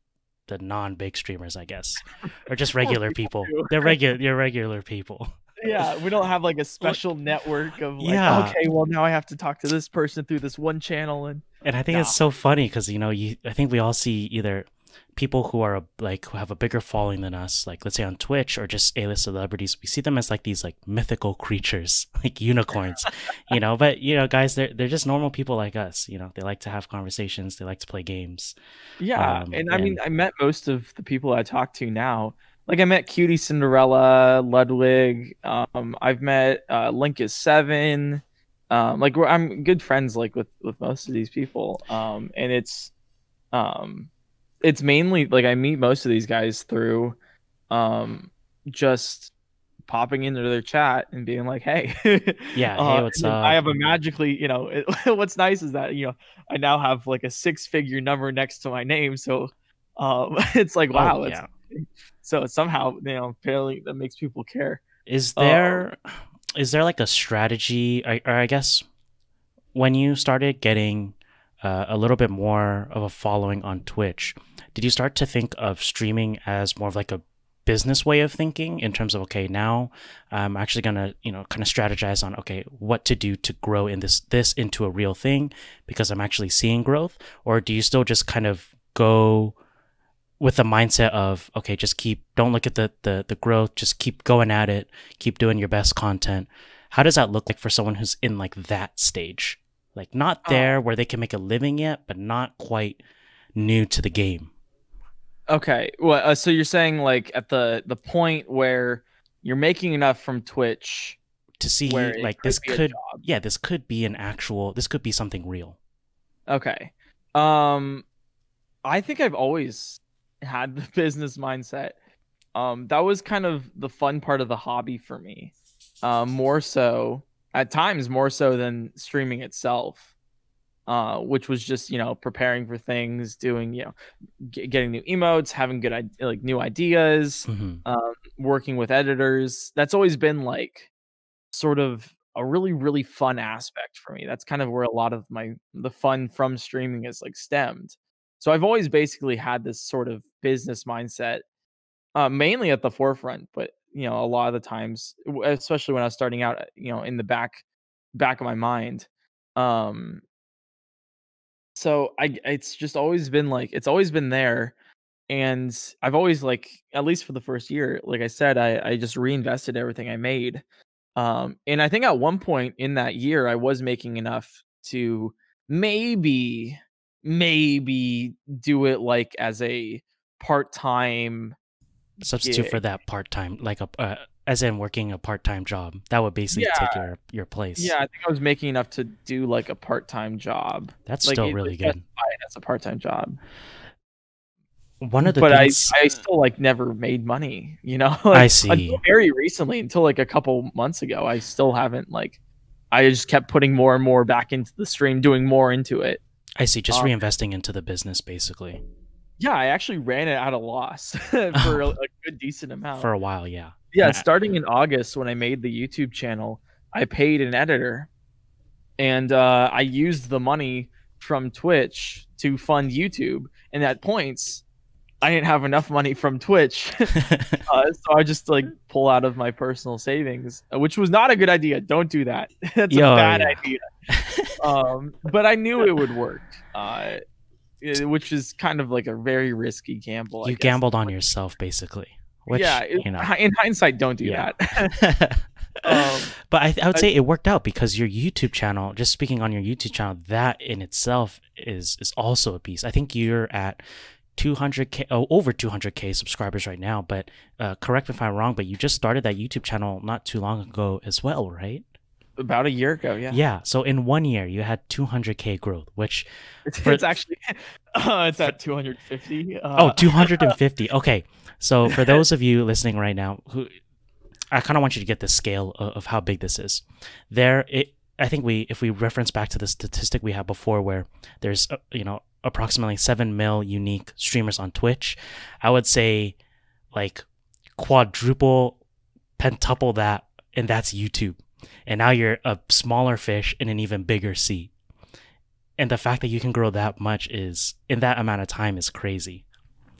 the non-big streamers, I guess, [LAUGHS] or just regular people. They're [LAUGHS] regular. You're regular people. yeah we don't have like a [LAUGHS] special network of like Yeah. okay well now i have to talk to this person through this one channel and And I think it's so funny because you know you I think we all see either people who are like who have a bigger following than us, like let's say on Twitch or just A-list celebrities. We see them as like these like mythical creatures, [LAUGHS] like unicorns, you know. But you know, guys, they're they're just normal people like us. You know, they like to have conversations, they like to play games. yeah Um, and i mean i met most of the people i talk to now like i met QTCinderella ludwig um i've met uh Linkus7 um like we're, i'm good friends like with with most of these people um and it's um it's mainly like i meet most of these guys through um just popping into their chat and being like hey. [LAUGHS] Yeah, hey, Uh, what's and then i have a magically you know it, [LAUGHS] what's nice is that you know i now have like a six figure number next to my name so um [LAUGHS] it's like wow Oh, yeah. so somehow you know apparently that makes people care. Is Uh, there is there like a strategy or, or I guess when you started getting uh, a little bit more of a following on Twitch, did you start to think of streaming as more of like a business way of thinking in terms of okay, now I'm actually gonna you know kind of strategize on okay what to do to grow in this this into a real thing because I'm actually seeing growth, or do you still just kind of go with the mindset of okay just keep don't look at the, the the growth just keep going at it keep doing your best content? How does that look like for someone who's in like that stage like not Oh. there where they can make a living yet but not quite new to the game okay well uh, so you're saying like at the the point where you're making enough from twitch to see like this could yeah this could be an actual this could be something real Okay. Um I think I've always had the [LAUGHS] business mindset. Um that was kind of the fun part of the hobby for me. Um more so at times more so than streaming itself. Uh which was just, you know, preparing for things, doing, you know, g- getting new emotes, having good like new ideas, hmm um, working with editors. That's always been like sort of a really really fun aspect for me. That's kind of where a lot of my the fun from streaming is like stemmed. So I've always basically had this sort of business mindset, uh, mainly at the forefront, but you know a lot of the times, especially when I was starting out, uh, you know, in the back back of my mind. Um, so I it's just always been like it's always been there and I've always like at least for the first year, like I said, I I just reinvested everything I made. Um, and I think at one point in that year, I was making enough to maybe maybe do it like as a part time. substitute for that part-time like a uh, as in working a part-time job that would basically take your your place Yeah, I think I was making enough to do like a part time job. that's like, still it- really that's good as a part time job. one of the but I, things I still like never made money, you know. [LAUGHS] I see. Until very recently, until like a couple months ago, I still haven't like. I just kept putting more and more back into the stream, doing more into it. I see. Just Um, reinvesting into the business, basically, Yeah, I actually ran it at a loss [LAUGHS] for a, [LAUGHS] a good decent amount. for a while. Yeah. yeah, starting in August when I made the YouTube channel, I paid an editor, and uh, I used the money from Twitch to fund YouTube. And at points, I didn't have enough money from Twitch, [LAUGHS] uh, so I just like pull out of my personal savings, uh, which was not a good idea. Don't do that. That's Yo, a bad yeah. idea. Um, but I knew it would work, uh, which is kind of like a very risky gamble. I you guess. gambled on yourself, basically. Which, yeah, it- you know, in hindsight, don't do Yeah. that. [LAUGHS] [LAUGHS] Um, but I, I would I- say it worked out because your YouTube channel, just speaking on your YouTube channel, that in itself is is also a piece. I think you're at 200k, oh, over 200k subscribers right now. But uh, correct me if I'm wrong, but you just started that YouTube channel not too long ago as well, right? About a year ago, yeah. Yeah. So in one year, you had 200k growth, which [LAUGHS] It's, For- it's actually [LAUGHS] uh, it's at 250. Uh, oh [LAUGHS] 250 okay so for those of you listening right now who i kind of want you to get the scale of, of how big this is there it i think we if we reference back to the statistic we had before where there's uh, you know approximately 7 mil unique streamers on twitch i would say like quadruple pentuple that and that's youtube and now you're a smaller fish in an even bigger sea and the fact that you can grow that much is in that amount of time is crazy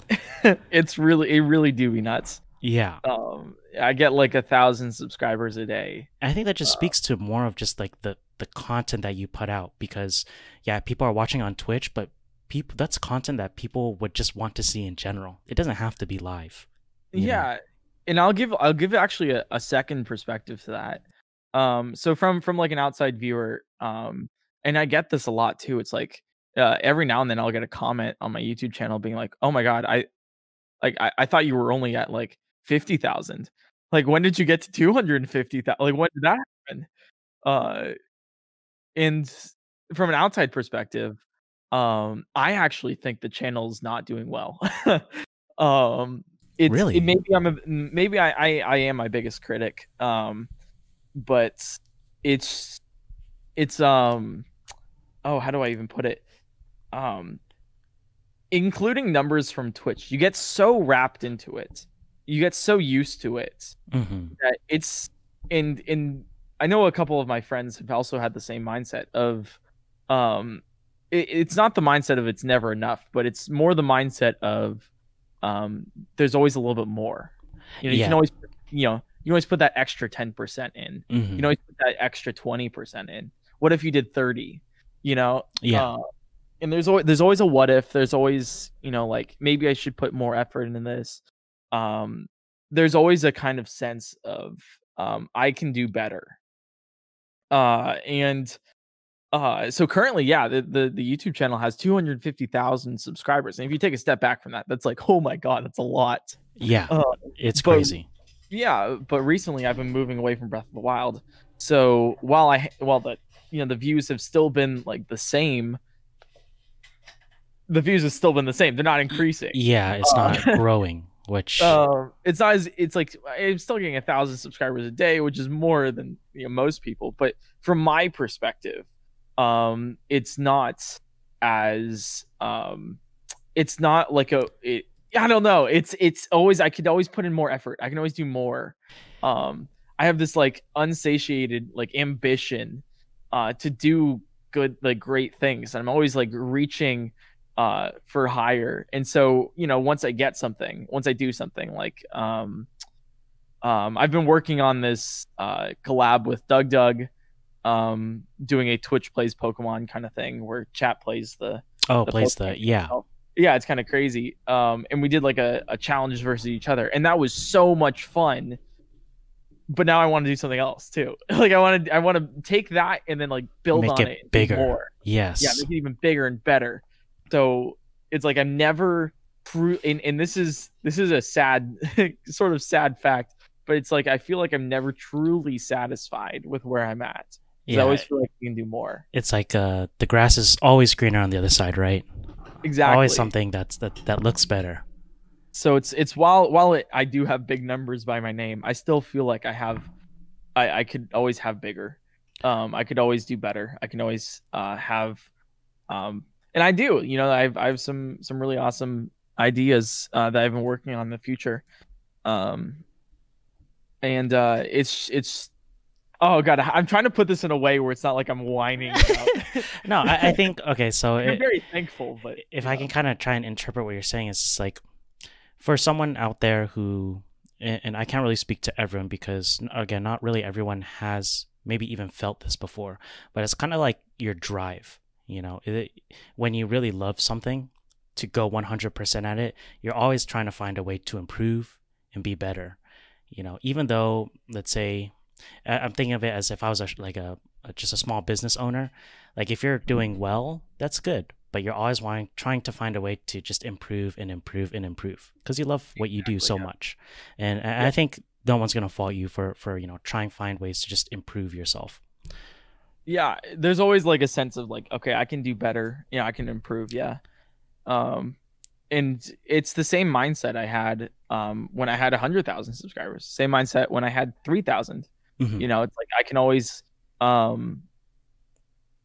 [LAUGHS] it's really it really do be nuts. yeah Um, I get like a thousand subscribers a day. i think that just Uh, speaks to more of just like the the content that you put out because yeah people are watching on twitch but people that's content that people would just want to see in general it doesn't have to be live you know? Yeah, and I'll give I'll give actually a, a second perspective to that. Um, so from from like an outside viewer, um, and I get this a lot too. It's like uh, every now and then I'll get a comment on my YouTube channel being like, "Oh my god, I like I, I thought you were only at like fifty thousand. Like when did you get to two hundred and fifty thousand? Like when did that happen?" Uh, and from an outside perspective, um, I actually think the channel's not doing well. [LAUGHS] um, it's Really? it, maybe I'm a, maybe I, I I am my biggest critic. Um, but it's it's um oh how do I even put it? Um, including numbers from Twitch, you get so wrapped into it, you get so used to it hmm that it's and and I know a couple of my friends have also had the same mindset of um it, it's not the mindset of it's never enough, but it's more the mindset of um there's always a little bit more. You know, you can always you know, you always put that extra 10% in. hmm You know put that extra 20% in. What if you did 30? You know? yeah Uh, and there's always there's always a what if. There's always you know like maybe I should put more effort into this. Um, there's always a kind of sense of um, I can do better. Uh, and uh, so currently, yeah, the, the the YouTube channel has 250,000 subscribers, and if you take a step back from that, that's like oh my god, that's a lot. yeah Uh, it's crazy yeah, but recently I've been moving away from Breath of the Wild. So while I while the you know the views have still been like the same, the views have still been the same. They're not increasing. yeah it's Uh, not [LAUGHS] growing which Um, it's not as it's like I'm still getting a thousand subscribers a day, which is more than you know most people. But from my perspective, um, it's not as um, it's not like a it. I don't know. It's it's always I could always put in more effort. I can always do more. Um, I have this like unsatiated like ambition, uh, to do good like great things. And I'm always like reaching uh for higher and so you know once i get something once i do something like um um i've been working on this uh collab with DougDoug um doing a twitch plays pokemon kind of thing where chat plays the oh the plays Pokemon the yeah itself. Yeah it's kind of crazy. Um and we did like a, a challenge versus each other and that was so much fun. But now i want to do something else too. [LAUGHS] Like i want to i want to take that and then like build Make on it it, bigger. more. Yes. Yeah make it even bigger and better. So it's like i'm never true and, and this is this is a sad [LAUGHS] sort of sad fact but it's like i feel like i'm never truly satisfied with where i'm at. 'Cause i always feel like we can do more. It's like uh the grass is always greener on the other side right exactly. Always something that's that that looks better. So it's it's while while it, i do have big numbers by my name i still feel like i have i i could always have bigger. Um i could always do better. I can always uh have um and i do you know i've i have some some really awesome ideas uh that i've been working on in the future. Um and uh it's it's oh god i'm trying to put this in a way where it's not like i'm whining [LAUGHS] no I, I think okay so [LAUGHS] i'm very thankful but if I know. can kind of try and interpret what you're saying, it's just like for someone out there who, and I can't really speak to everyone because again, not really everyone has maybe even felt this before, but it's kind of like your drive. You know, it, when you really love something, to go 100% at it, you're always trying to find a way to improve and be better. You know, even though let's say I'm thinking of it as if I was a, like a, a, just a small business owner. Like if you're mm-hmm. doing well, that's good, but you're always wanting, trying to find a way to just improve and improve and improve because you love what exactly, you do so yeah. much. And yeah. I think no one's gonna fault you for for you know trying to find ways to just improve yourself. Yeah, there's always like a sense of like, okay, I can do better. Yeah, I can improve. Yeah. Um, and it's the same mindset I had um, when I had 100,000 subscribers, same mindset when I had 3,000. Mm-hmm. You know, it's like I can always um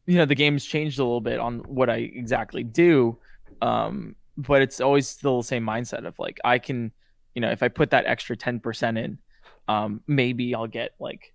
you know, the game's changed a little bit on what I exactly do. Um, but it's always still the same mindset of like I can, you know, if I put that extra 10% in, um, maybe I'll get like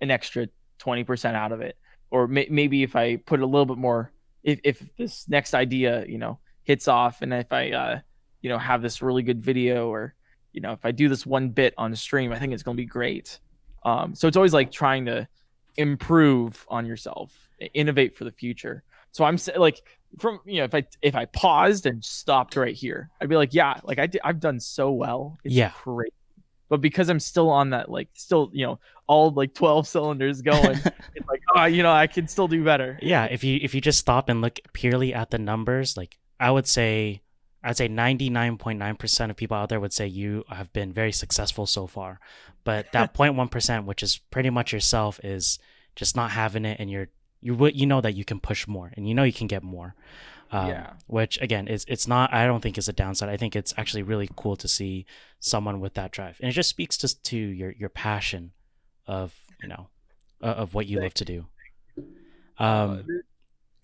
an extra 20% out of it. Or may- maybe if I put a little bit more, if, if this next idea, you know, hits off and if I, uh, you know, have this really good video or, you know, if I do this one bit on stream, I think it's going to be great. Um, so it's always like trying to improve on yourself, innovate for the future. So I'm like, from you know, if I if I paused and stopped right here, I'd be like, yeah, like I did, I've done so well. It's Yeah. great. But because I'm still on that, like, still, you know, all like 12 cylinders going, [LAUGHS] it's like, oh, you know, I can still do better. yeah if you if you just stop and look purely at the numbers like i would say i'd say 99.9% of people out there would say you have been very successful so far. But [LAUGHS] that 0.1% which is pretty much yourself is just not having it and you're you would you know that you can push more and you know you can get more. Um, Yeah. which again is it's not i don't think is a downside. I think it's actually really cool to see someone with that drive. And it just speaks to to your your passion of you know uh, of what you love to do. Uh, um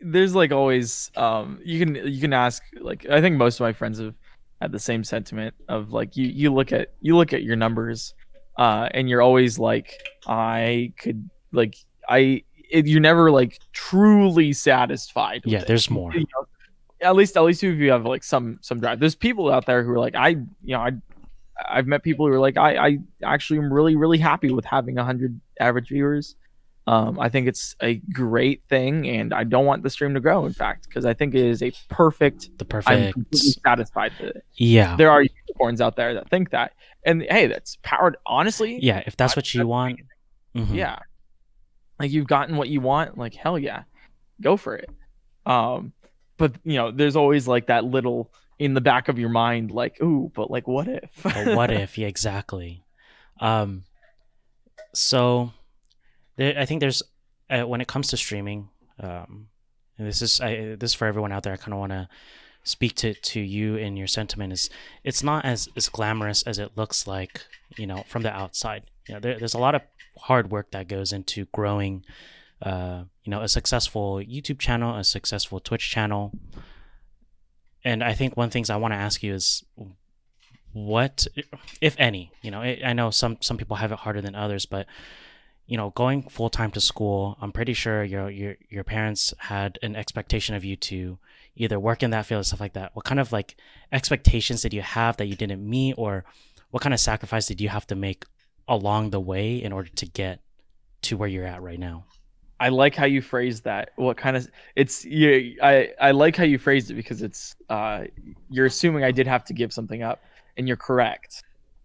there's like always um you can you can ask like i think most of my friends have had the same sentiment of like you you look at you look at your numbers uh and you're always like i could like i it, you're never like truly satisfied yeah it. there's more. You know, at least at least if you have like some some drive. There's people out there who are like i you know i i've met people who are like i i actually am really really happy with having 100 average viewers um, I think it's a great thing, and I don't want the stream to grow. In fact, because I think it is a perfect. the I'm perfect completely satisfied with it. yeah There are unicorns out there that think that, and hey, that's powered. Honestly, yeah if that's I- what you that's want mhm. yeah, like you've gotten what you want. Like hell yeah, go for it. Um, but you know, there's always like that little in the back of your mind, like, ooh, but like, what if? What [LAUGHS] if yeah exactly um so i think there's uh, when it comes to streaming um and this is I, this is for everyone out there i kind of want to speak to to you and your sentiment is it's not as as glamorous as it looks like you know from the outside. You know there, there's a lot of hard work that goes into growing uh you know a successful youtube channel a successful twitch channel. And i think one things i want to ask you is what if any you know i I know some some people have it harder than others but you know going full time to school i'm pretty sure your your your parents had an expectation of you to either work in that field or stuff like that what kind of like expectations did you have that you didn't meet or what kind of sacrifice did you have to make along the way in order to get to where you're at right now I like how you phrased that. What kind of it's you I I like how you phrased it because it's uh you're assuming I did have to give something up and you're correct.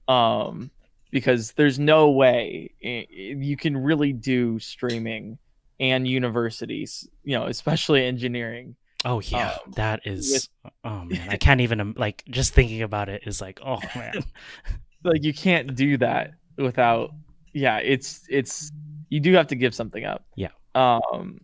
Um because there's no way you can really do streaming and universities, you know, especially engineering. oh yeah Um, that is oh man i [LAUGHS] can't even like just thinking about it is like oh man [LAUGHS] Like you can't do that without yeah, it's it's you do have to give something up. Yeah. Um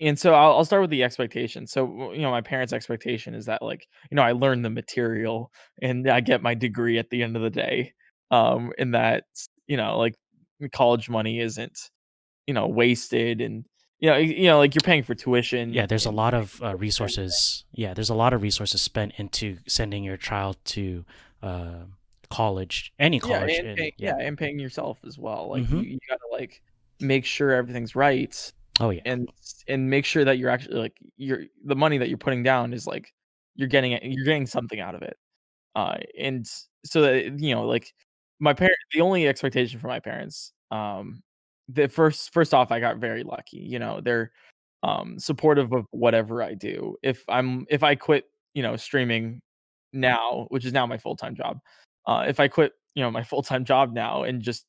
and so I'll, I'll start with the expectation. So you know, my parents' expectation is that like you know I learn the material and I get my degree at the end of the day. Um, and that you know like college money isn't you know wasted and you know you know like you're paying for tuition. yeah there's a lot of uh, resources yeah there's a lot of resources spent into sending your child to uh college any yeah, college and and- pay, yeah. and paying yourself as well. Like Mhm. you, you gotta like make sure everything's right oh yeah and and make sure that you're actually like you're the money that you're putting down is like you're getting it you're getting something out of it uh and so that you know like my parent the only expectation for my parents um the first first off i got very lucky you know they're um supportive of whatever i do if i'm if i quit you know streaming now which is now my full-time job uh if i quit you know my [LAUGHS] full-time job now and just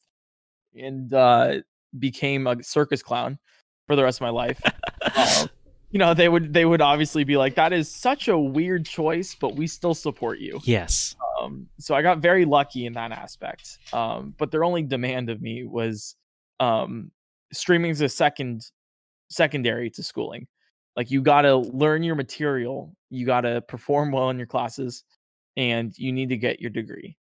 and uh became a circus clown for the rest of my life. [LAUGHS] um, you know, they would they would obviously be like, "That is such a weird choice, but we still support you." Yes. Um, so I got very lucky in that aspect. Um, but their only demand of me was um, streaming is a second secondary to schooling. Like you got to learn your material, you got to perform well in your classes, and you need to get your degree.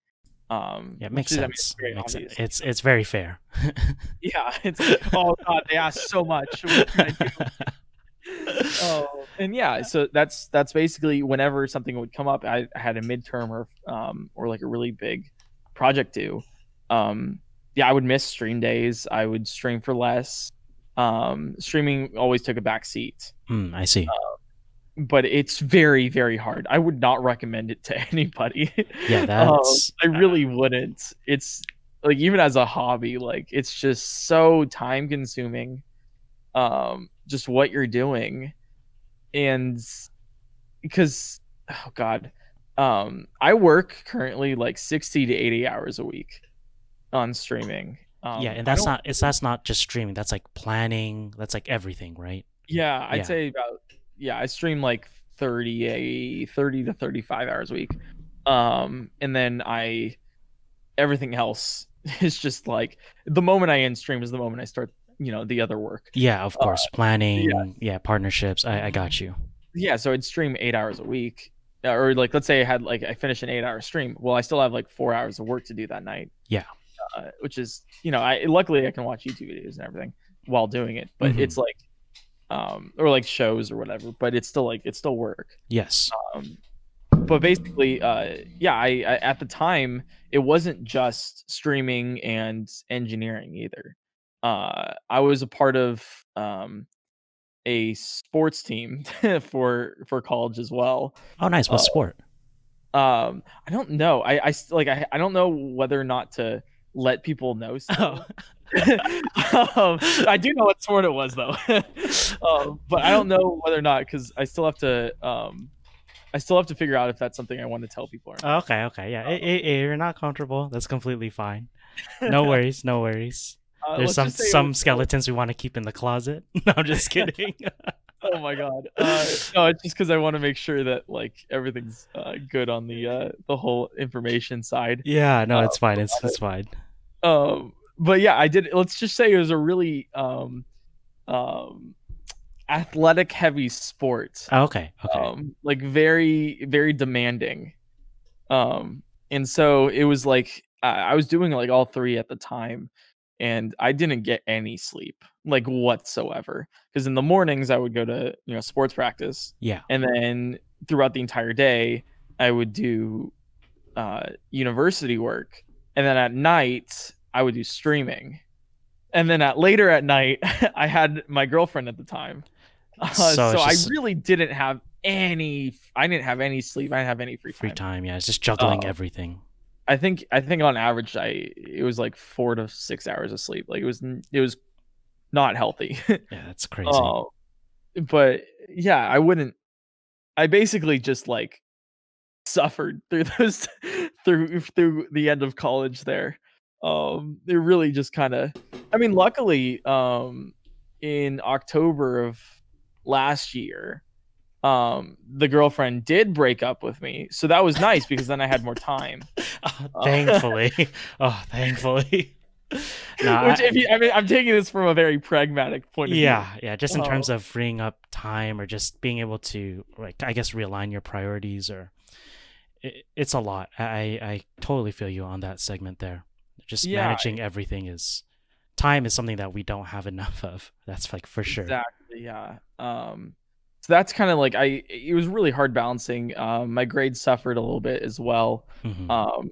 Um, Yeah, it makes is- I mean, sense. very Makes sense. It's it's very fair. [LAUGHS] Yeah, it's oh god, they ask so much. Oh, and yeah, so that's that's basically whenever something would come up, I, I had a midterm or um or like a really big project due. Um, yeah, I would miss stream days. I would stream for less. Um, streaming always took a back seat, Mm, I see. but it's very very hard. I would not recommend it to [LAUGHS] anybody. Yeah, Um, that's I really wouldn't. It's like even as a hobby, like it's just so time consuming. Um, just what you're doing, and because oh god, um, I work currently like sixty to eighty hours a week on streaming. Um, yeah, and that's not it's that's not just streaming. That's like planning. That's like everything, right? Yeah, I'd Yeah. say about yeah, I stream like 30 a 30 to 35 hours a week. Um and then I everything else [LAUGHS] is just like the moment I end stream is the moment I start, you know, the other work. Yeah, of course. Uh, planning. Yeah, partnerships. I, I got you. Yeah, so I'd stream 8 hours a week. Uh, Or like let's say I had like I finished an 8-hour stream. Well, I still have like 4 hours of work to do that night. Yeah. Uh, which is, you know, I luckily I can watch YouTube videos and everything while doing it, but Mhm. it's like um or like shows or whatever, but it's still like it's still work. Yes. um, but basically uh yeah I, I at the time it wasn't just streaming and engineering either uh i was a part of um a sports team [LAUGHS] for for college as well Oh, nice. What uh, sport? um i don't know i i like i, I don't know whether or not to let people know [LAUGHS] still. [LAUGHS] um, i do know what sport it was though um, but i don't know whether or not because i still have to um i still have to figure out if that's something i want to tell people or not. Okay, okay. Yeah, i- i- i- you're not comfortable. That's completely fine. No worries. No worries. Uh, There's some just say it some skeletons we want to keep in the closet. [LAUGHS] No, I'm just [LAUGHS] kidding. [LAUGHS] Oh my god. Uh, no, it's just because I want to make sure that like everything's uh, good on the uh, the whole information side. yeah, no, Uh, it's fine. It's it's fine. Um, but yeah, I did. Let's just say it was a really um, um, athletic heavy sport. Oh, okay, okay. Um, like very very demanding. Um, and so it was like I, I was doing like all three at the time, and I didn't get any sleep like whatsoever. Because in the mornings I would go to you know sports practice. yeah. and then throughout the entire day i would do uh, university work and then at night i would do streaming and then at later at night [LAUGHS] i had my girlfriend at the time [LAUGHS] uh, So so, it's i really didn't have any i didn't have any sleep i didn't have any free time, Free time. Yeah, it's just juggling Uh, everything. I think i think on average i it was like four to six hours of sleep like it was it was not healthy [LAUGHS] Yeah, that's crazy. Oh, but yeah, I wouldn't. I basically just like suffered through [LAUGHS] those through through the end of college there. Um, it really just kind of. I mean, luckily, um, in October of last year, um, the girlfriend did break up with me, so that was nice because then I had more time. [LAUGHS] Oh, thankfully. [LAUGHS] oh, thankfully. [LAUGHS] Which, I- if you, I mean, I'm taking this from a very pragmatic point of view. yeah yeah just in Oh. terms of freeing up time or just being able to like i guess realign your priorities or it, it's a lot i i totally feel you on that segment there just Yeah. managing everything is time is something that we don't have enough of that's like for sure Exactly. Yeah. Um, so that's kind of like I. It was really hard balancing. Um, my grades suffered a little bit as well. Mhm. Um,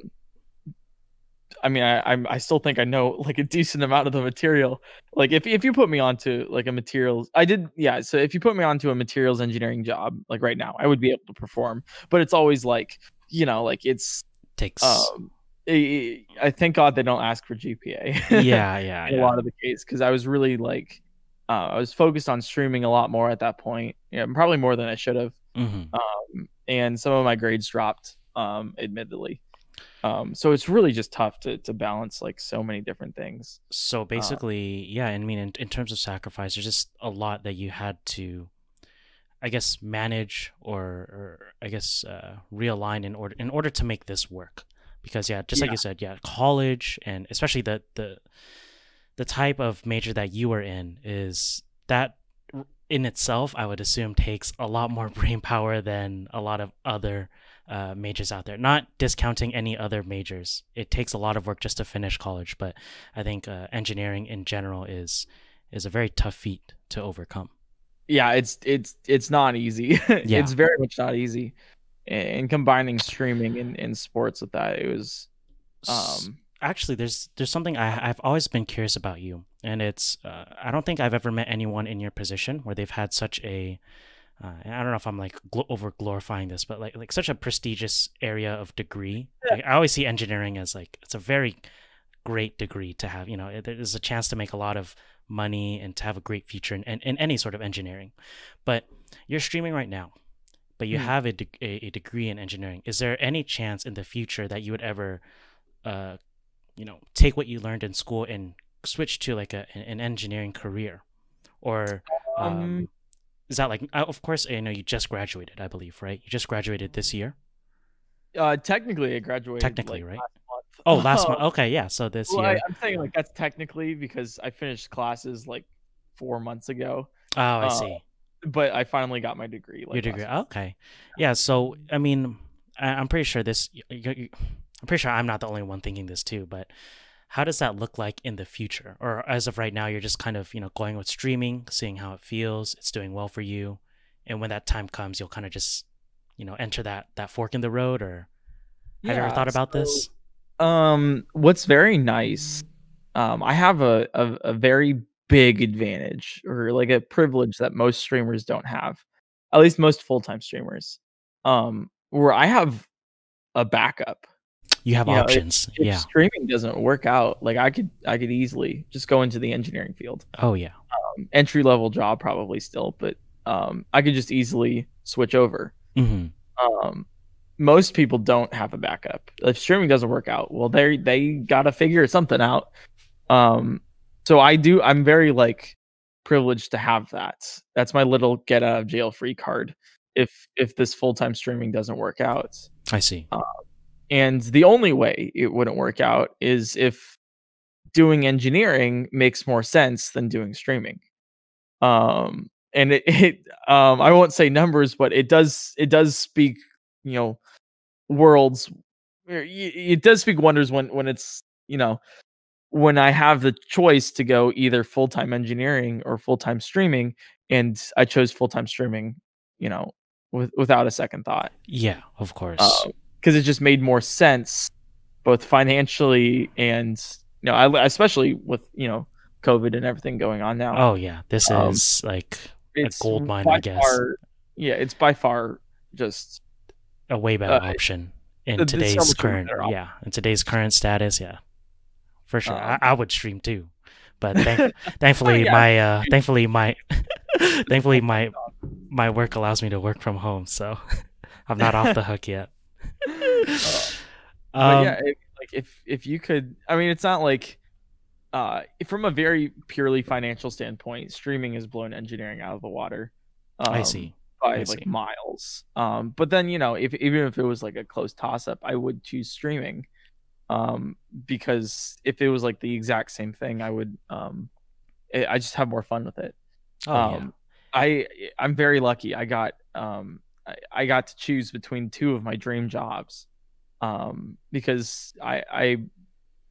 I mean, I, I'm I still think I know like a decent amount of the material. Like if if you put me onto like a materials, I did yeah. So if you put me onto a materials engineering job like right now, I would be able to perform. But it's always like you know like it's takes um. I I thank God they don't ask for GPA. yeah yeah [LAUGHS] in a lot of the case because I was really like uh, I was focused on streaming a lot more at that point. Yeah, probably more than I should have. Mhm. Um, and some of my grades dropped, um, admittedly. Um, so it's really just tough to to balance like so many different things. So basically, yeah, I mean, in, in terms of sacrifice, there's just a lot that you had to, I guess, manage or, or I guess uh, realign in order in order to make this work. Because yeah, just like you said, yeah, college and especially the the the type of major that you were in is that in itself, I would assume takes a lot more [LAUGHS] brain power than a lot of other uh, majors out there. Not discounting any other majors. It takes a lot of work just to finish college, but I think uh, engineering in general is is a very tough feat to overcome. Yeah, it's it's it's not easy. [LAUGHS] Yeah. It's very much not easy. And, combining streaming and, and sports with that, it was um actually there's there's something I, I've always been curious about you and it's uh, i don't think i've ever met anyone in your position where they've had such a uh, i don't know if i'm like gl- over glorifying this but like like such a prestigious area of degree. Like, i always see engineering as like it's a very great degree to have you know there's a chance to make a lot of money and to have a great future in, in, in any sort of engineering but you're streaming right now but you Hmm. have a, de- a, a degree in engineering is there any chance in the future that you would ever uh, you know take what you learned in school and switch to like a, an engineering career. Or um, Um, is that like uh, of course i know you just graduated i believe right? You just graduated this year? Uh technically I graduated Technically, like, right? last month. oh last month. [LAUGHS] Okay yeah so this Well, year I, I'm saying like that's technically because I finished classes like four months ago, oh i uh, see. but I finally got my degree. Like your degree. okay. Yeah so i mean I, i'm pretty sure this y- y- y- i'm pretty sure i'm not the only one thinking this too but how does that look like in the future or as of right now you're just kind of you know going with streaming seeing how it feels it's doing well for you and when that time comes you'll kind of just you know enter that that fork in the road or have you ever thought about so, this Um, what's very nice, um, I have a, a a very big advantage or like a privilege that most streamers don't have, at least most full time streamers. Um, where I have a backup. You have you know, if- options. If yeah. streaming doesn't work out, like I could I could easily just go into the engineering field. oh yeah. Um, entry level job probably still, but um, I could just easily switch over. hmm um most people don't have a backup. If streaming doesn't work out well they they gotta figure something out. Um so i do i'm very like privileged to have that. That's my little get out of jail free card if if this full-time streaming doesn't work out. I see and the only way it wouldn't work out is if doing engineering makes more sense than doing streaming. Um and it, [LAUGHS] it um i won't say numbers but it does it does speak you know worlds it does speak wonders when when it's you know when i have the choice to go either full-time engineering or full-time streaming and i chose full-time streaming you know with, without a second thought. Yeah of course because it just made more sense both financially and you know I, especially with you know covid and everything going on now. Oh yeah. This um, is like a gold mine, I guess. far- yeah it's by far just a way better uh, option in so today's much of a current yeah in today's current status yeah. For sure. Um, I, I would stream too but [LAUGHS] thank, thankfully yeah. my uh thankfully my [LAUGHS] thankfully [LAUGHS] my my work allows me to work from home so i'm not off the hook yet [LAUGHS] um, yeah it, like if if you could i mean it's not like uh from a very purely financial standpoint streaming has blown engineering out of the water i um, see by I like see. miles. Um, but then you know, if even if it was like a close toss up, I would choose streaming, um, because if it was like the exact same thing, I would um, I I just have more fun with it. oh um, yeah I I'm very lucky. I got um, I, I got to choose between two of my dream jobs, um, because I I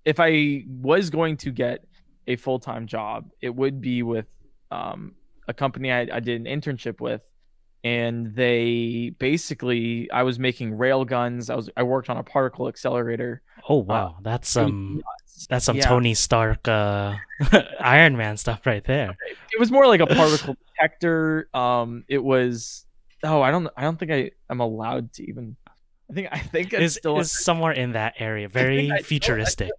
if I was going to get a full time job, it would be with um, a company I, I did an internship with, and they basically I was making rail guns. I was I worked on a particle accelerator. oh wow that's uh, some that's some yeah. tony stark uh [LAUGHS] iron man stuff right there It was more like a particle detector. Um, it was oh I don't I don't think I am allowed to even. I think I think it's is still is somewhere in that area very I- I- futuristic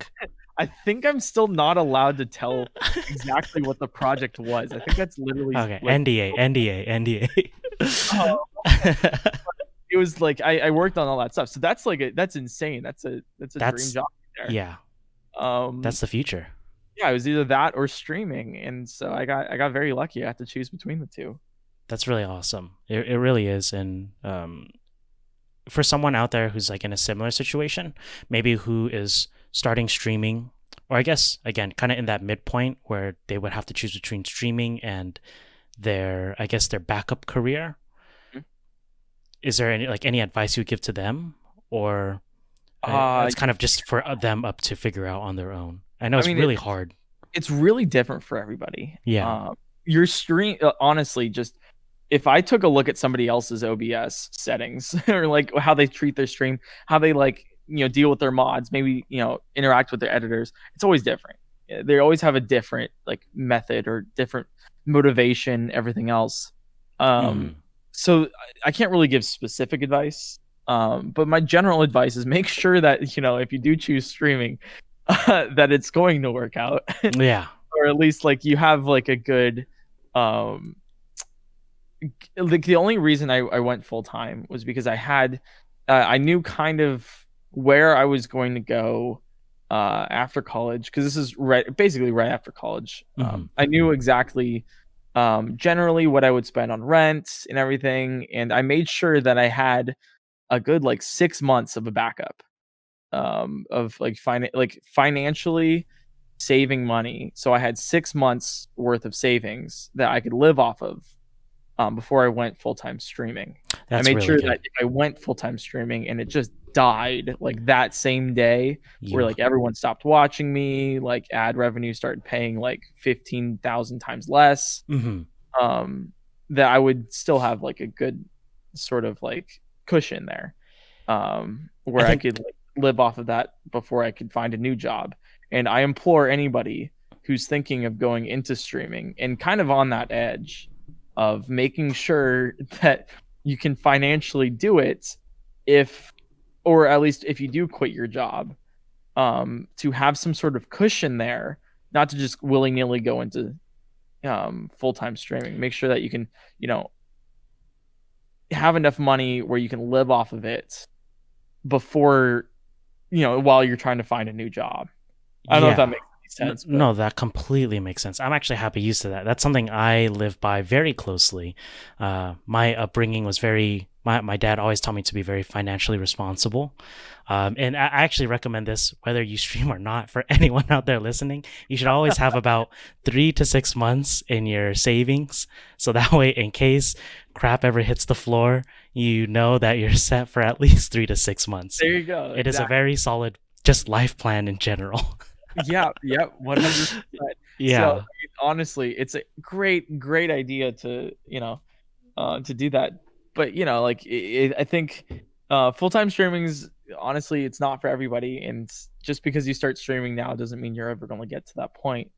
I think I'm still not allowed to tell [LAUGHS] exactly what the project was. I think that's literally okay like, nda [LAUGHS] nda nda Oh. it [LAUGHS] it was like I, I worked on all that stuff. So that's like a, that's insane. That's a that's a That's- dream job there. Yeah, Um that's the future. yeah, it was either that or streaming. And so I got I got very lucky. I had to choose between the two. That's really awesome. It it really is, and um, for someone out there who's like in a similar situation, maybe who is starting streaming, or I guess again, kind of in that midpoint where they would have to choose between streaming and their, I guess, their backup career. Mhm. Is there any like any advice you would give to them, or uh, Uh, it's kind of just for uh, them up to figure out on their own? I know I it's mean, really it- hard. it's really different for everybody. Yeah. Um, your stream, uh, honestly, just if I took a look at somebody else's OBS settings [LAUGHS] or like how they treat their stream, how they like, you know, deal with their mods, maybe, you know, interact with their editors, it's always different. Uh, They always have a different like method or different motivation, everything else. Um, Mhm. so I- can't really give specific advice. Um, but my general advice is make [LAUGHS] sure that, you know, if you do choose streaming, [LAUGHS] that it's going to work out yeah. or at least like you have like a good um like the only reason I, I went full time was because I had uh, I knew kind of where I was going to go uh after college because this is right basically right after college. Um, I knew exactly um generally what I would spend on rent and everything and I made sure that I had a good like 6 months of a backup um of like fin- like financially saving money. So I had six months worth of savings that I could live off of um, before I went full time streaming. That's I made really sure good. that if I went full time streaming and it just died like that same day, where like everyone stopped watching me, like ad revenue started paying like fifteen thousand times less, Mhm. um, that I would still have like a good sort of like cushion there, um, where I, think- could like, live off of that before I could find a new job. And I implore anybody who's thinking of going into streaming and kind of on that edge of making sure [LAUGHS] that you can financially do it if or at least if you do quit your job um to have some sort of cushion there not to just willy-nilly go into um full-time streaming. Make sure that you can you know have enough money where you can live off of it before you know while you're trying to find a new job. I don't know if that makes sense but- No, that completely makes sense. I'm actually happy used to that. That's something I live by very closely. Uh, my upbringing was very. My, my dad always taught me to be very financially responsible. Um, and I I actually recommend this whether you [LAUGHS] stream or not for anyone out there listening. You should always have [LAUGHS] about three to six months in your savings. So that way, in case crap ever hits the floor, you know that you're [LAUGHS] set for at least three to six months. there you go It is a very solid, just life plan in general. Yeah yeah one hundred percent. yeah. So, honestly, it's a great, great idea to you know, uh, to do that. But you know, like it, I think uh, full time streaming is honestly, it's not for everybody, and just because you start streaming now doesn't mean you're ever going to get to that point.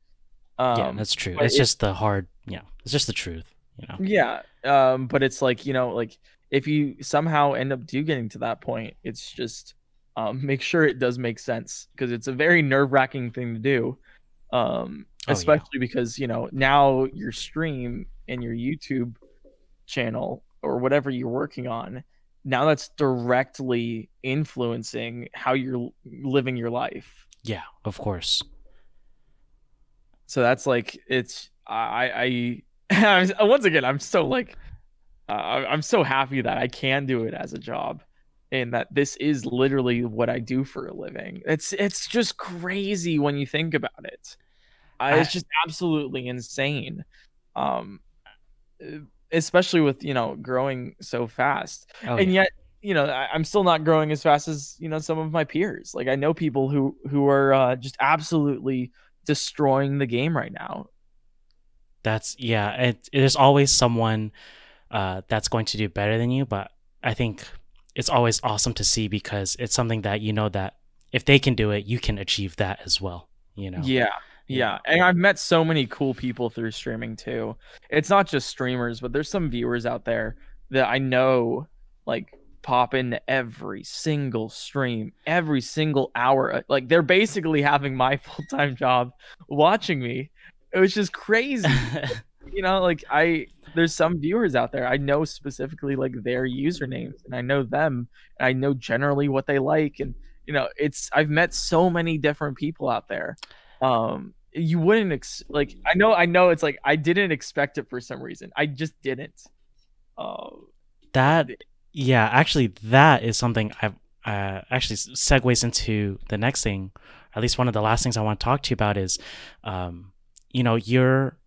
Um, yeah, that's true. It's it- just the hard, yeah, it's just the truth, you know. yeah, um, but it's like you know, like if you somehow end up do getting to that point, it's just um, [LAUGHS] make sure it does make sense because it's a very nerve wracking thing to do. Um, Oh, yeah. especially because you know now your stream and your YouTube channel or whatever you're working on now that's directly influencing how you're living your life. Yeah, of course. So that's like it's I I [LAUGHS] once again I'm so like uh, I'm so happy that I can do it as a job and that this is literally what I do for a living. It's it's just crazy when you think about it. I, it's just absolutely insane. Um uh, especially with, you know, growing so fast. Oh, and yeah. yet, you know, I, I'm still not growing as fast as, you know, some of my peers. Like I know people who who are uh, just absolutely destroying the game right now. that's yeah. It, there's always someone uh, that's going to do better than you, but I think it's always awesome to see because it's something that you know that if they can do it, you can achieve that as well. You know. Yeah. Yeah. And I've met so many cool people through streaming too. It's not just streamers, but there's some viewers out there that I know like pop into every single stream, every single hour. Uh, Like they're basically having my [LAUGHS] full-time job watching me. It was just crazy. [LAUGHS] you know, like I there's some viewers out there I know specifically like their usernames and I know them and I know generally what they like and you know it's I've met so many different people out there. Um, you wouldn't ex- like I know I know it's like I didn't expect it for some reason. I just didn't. Uh, that yeah, actually, that is something I've uh, actually segues into the next thing. At least one of the last things I want to talk to you about is, um, you know, you're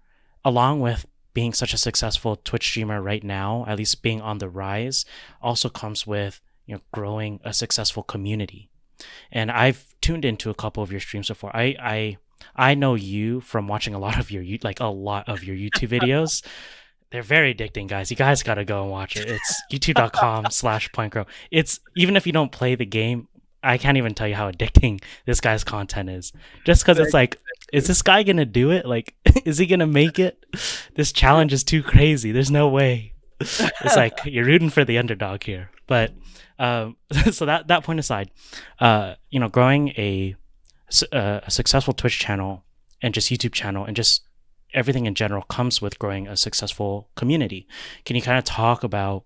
along with being such a successful Twitch streamer right now, at least being on the rise, also comes with you know growing a successful community. And I've tuned into a couple of your streams before. I I I know you from watching a lot of your like a lot of your YouTube [LAUGHS] videos. They're very addicting, guys. You guys got to go and watch it. It's [LAUGHS] youtube.com slash PointCrow. It's even if you don't play the game, I can't even tell you how addicting this guy's content is. Just because it's like, is this guy gonna do it? Like, [LAUGHS] is he gonna make it? This challenge is too crazy. There's no way. It's like [LAUGHS] you're rooting for the underdog here. But um, [LAUGHS] so that that point aside, uh, you know, growing a a successful Twitch channel and just YouTube channel and just everything in general comes with growing a successful community. Can you kind of talk about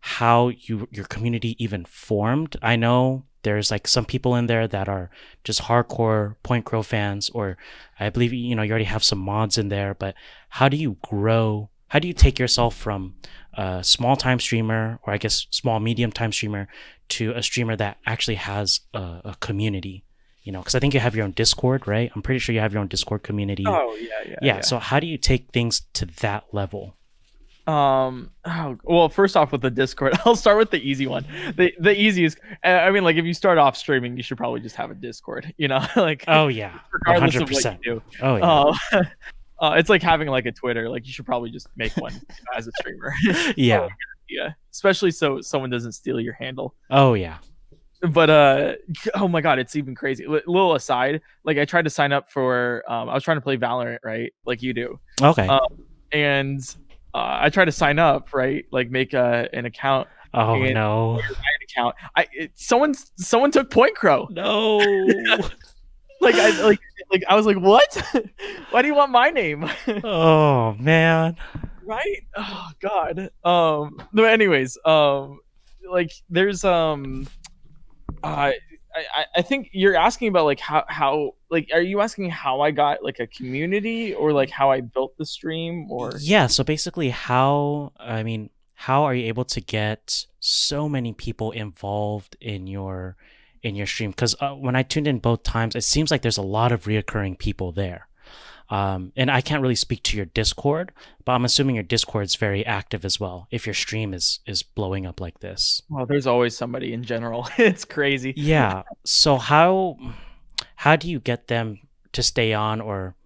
how you your community even formed? I know there's like some people in there that are just hardcore PointCrow fans, or I believe you know you already have some mods in there. But how do you grow? How do you take yourself from a small time streamer, or I guess small medium time streamer, to a streamer that actually has a, a community? you know because i think you have your own discord right i'm pretty sure you have your own discord community oh yeah yeah yeah, yeah. so how do you take things to that level um oh, well first off with the discord [LAUGHS] i'll start with the easy one. The the easiest i mean like if you start off streaming you should probably just have a discord [LAUGHS] you know [LAUGHS] like oh yeah. regardless 100%. of what you do. Oh yeah. Uh, uh, it's like having like a twitter like you should probably just make one as a streamer. Yeah. Yeah especially so someone doesn't steal your handle. Oh yeah. But uh oh my god it's even crazy. L- little aside like i tried to sign up for um i was trying to play valorant right? Like you do. Okay. Um, and uh, i try to sign up right? Like make a, an account oh no. account. I it, someone someone took PointCrow. [LAUGHS] No. [LAUGHS] Like i like like i was like what? [LAUGHS] Why do you want my name? Oh man. Right? Oh god. Um but anyways um like there's um uh, I, I think you're asking about like how how like are you asking how I got like a community or like how I built the stream or? Yeah so basically how I mean how are you able to get so many people involved in your in your stream? Because uh, when I tuned in both times it seems like there's a lot of reoccurring people there um, and I can't really speak to your Discord, but I'm assuming your Discord is very active as well. If your stream is is blowing up like this, well, there's always somebody in general. [LAUGHS] it's crazy. Yeah. [LAUGHS] So how how do you get them to stay on, or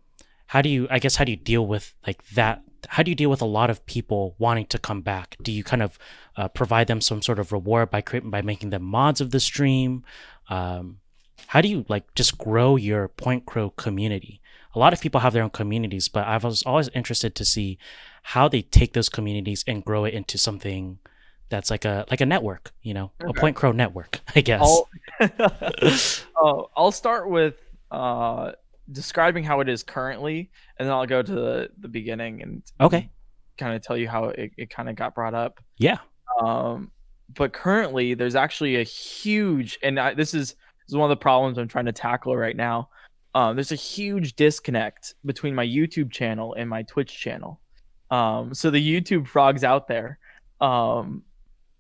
how do you? I guess how do you deal with like that? How do you deal with a lot of people wanting to come back? Do you kind of uh, provide them some sort of reward by creating by making them mods of the stream? Um, how do you like just grow your PointCrow community? A lot of people have their own communities, but I was always interested to see how they take those communities and grow it into something that's like a like a network, you know, okay. a PointCrow network, [LAUGHS] I guess. I'll, [LAUGHS] [LAUGHS] oh, I'll start with uh, describing how it is currently, and then I'll go to the, the beginning and okay, kind of tell you how it, it kind of got brought up. Yeah. Um, but currently, there's actually a huge, and I, this is this is one of the problems I'm trying to tackle right now um, there's a huge disconnect between my YouTube channel and my Twitch channel. Um, so the YouTube frogs out there, um,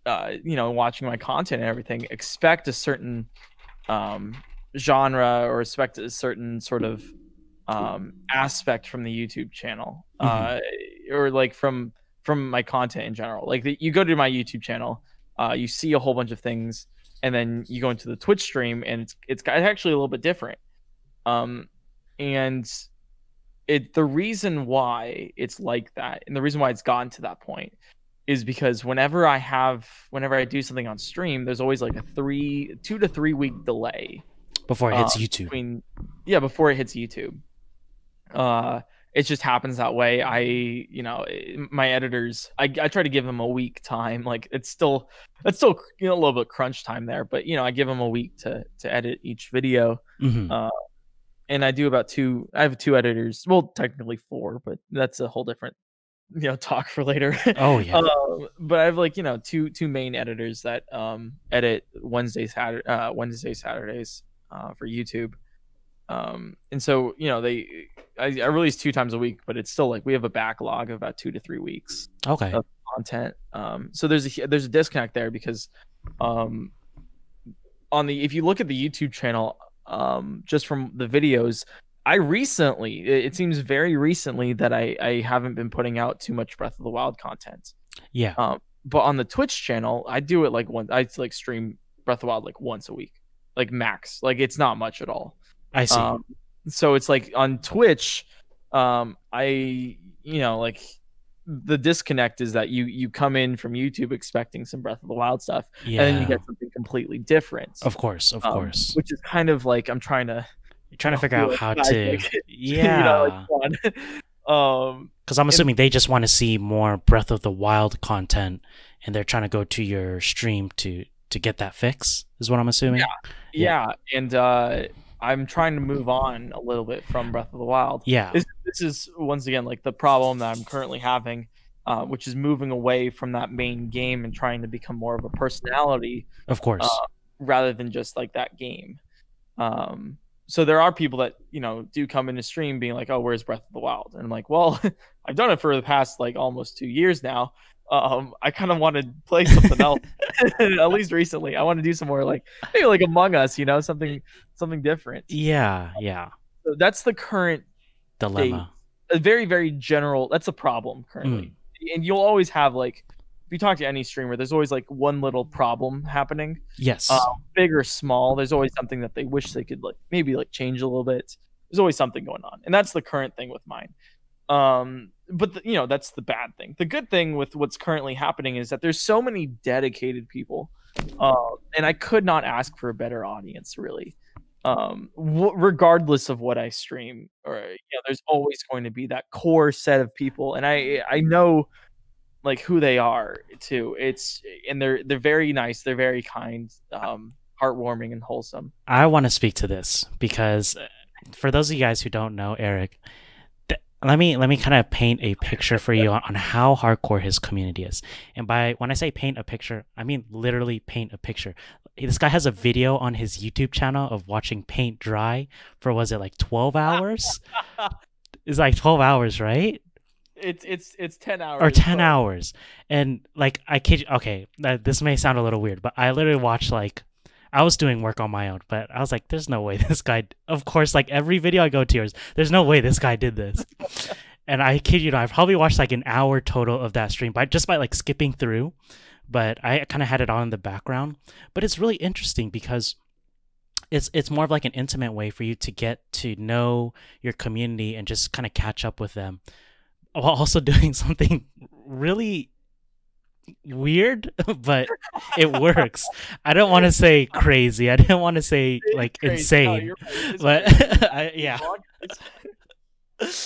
uh, you know, watching my content and everything, expect a certain um, genre or expect a certain sort of um, aspect from the YouTube channel, mm-hmm. uh, or like from from my content in general. Like the, you go to my YouTube channel, uh, you see a whole bunch of things, and then you go into the Twitch stream, and it's it's actually a little bit different. Um, and it the reason why it's like that, and the reason why it's gotten to that point, is because whenever I have, whenever I do something on stream, there's always like a three, two to three week delay before it hits uh, YouTube. Between, yeah, before it hits YouTube. Uh, it just happens that way. I, you know, my editors, I, I try to give them a week time. [LAUGHS] Like it's still, it's still, you know, a little bit crunch time there, but you know, I give them a week to to edit each video. Mm-hmm. Uh, and I do about two. I have two editors. Well, technically four, but that's a whole different you know talk for later. Oh [LAUGHS] yeah. Um, but I have like you know two two main editors that um edit Wednesday Saturday uh, Wednesday Saturdays uh, for YouTube. Um, and so you know they I, I release two times a week, but it's still like we have a backlog of about two to three weeks okay. of content. Um, so there's a there's a disconnect there because um on the if you look at the YouTube channel um just from the videos I recently it seems very recently that I I haven't been putting out too much Breath of the Wild content. Yeah. Um but on the Twitch channel I do it like one I like stream Breath of the Wild like once a week. Like max. Like it's not much at all. I see. Um, so it's like on Twitch, um, I you know like the disconnect is that you you come in from YouTube expecting some Breath of the Wild stuff, yeah. and then you get something completely different. of course. Of um, course. which is kind of like I'm trying to You're trying to figure out how to. Yeah. [LAUGHS] you know, like [LAUGHS] um, Because I'm assuming they just want to see more Breath of the Wild content, and they're trying to go to your stream to to get that fix. Is what I'm assuming. yeah, and uh, I'm trying to move on a little bit from Breath of the Wild. Yeah. this, this is once again like the problem that I'm currently having, uh, which is moving away from that main game and trying to become more of a personality Of course. uh, rather than just like that game. Um, so there are people that you know do come into stream being like, "Oh, where's Breath of the Wild?" And I'm like, "Well, [LAUGHS] I've done it for the past like almost two years now. Um, I kind of want to play something else. [LAUGHS] At least recently, I want to do some more like maybe like Among Us, you know, something something different. yeah. Yeah. So that's the current Dilemma. a very very general that's a problem currently Mm. and you'll always have like if you talk to any streamer there's always like one little problem happening Yes. uh, big or small there's always something that they wish they could like maybe like change a little bit there's always something going on and that's the current thing with mine um but the, you know that's the bad thing. The good thing with what's currently happening is that there's so many dedicated people uh, and i could not ask for a better audience really. Um w- regardless of what i stream or you know there's always going to be that core set of people and i i know like who they are too. It's and they're they're very nice they're very kind um heartwarming and wholesome. I want to speak to this because uh, for those of you guys who don't know Eric, let me let me kind of paint a picture for you on, on how hardcore his community is. And by when I say paint a picture, I mean literally paint a picture. This guy has a video on his YouTube channel of watching paint dry for was it like 12 hours? [LAUGHS] it's like 12 hours, right? it's it's it's 10 hours or 10 but- hours and like i kid you okay this may sound a little weird but i literally watched like i was doing work on my own but i was like there's no way [LAUGHS] this guy of course like every video i go to is there's no way this guy did this. [LAUGHS] And i kid you not i probably watched like an hour total of that stream by just by like skipping through but i kind of had it on in the background. But it's really interesting because it's it's more of like an intimate way for you to get to know your community and just kind of catch up with them while also [LAUGHS] doing something really weird [LAUGHS] but it works i don't want to say crazy i didn't want to say It's like crazy. Insane right. But [LAUGHS] I, yeah [LAUGHS]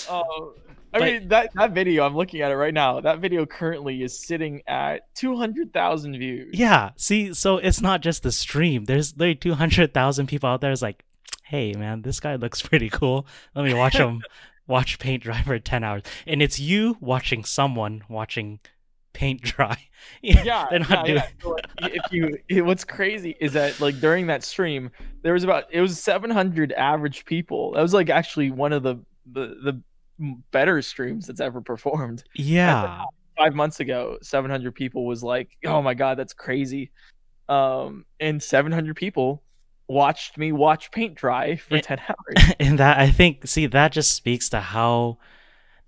Oh, I But- mean that that video. I'm looking at it right now. That video currently is sitting at 200,000 views. yeah see so it's not just the stream there's like 200000 people out there is like hey man this guy looks pretty cool let me watch him watch paint dry for 10 hours and it's you watching someone watching paint dry [LAUGHS] yeah, they're not yeah, doing yeah. So, like, if you, it- what's crazy is that like during that stream, there was about it was 700 average people. That was like actually one of the the the better streams that's ever performed. [LAUGHS] yeah Five months ago, 700 people was like, oh my god, that's crazy. Um, and 700 people watched me watch paint dry for It- 10 [LAUGHS] hours. and that I think see that just speaks to how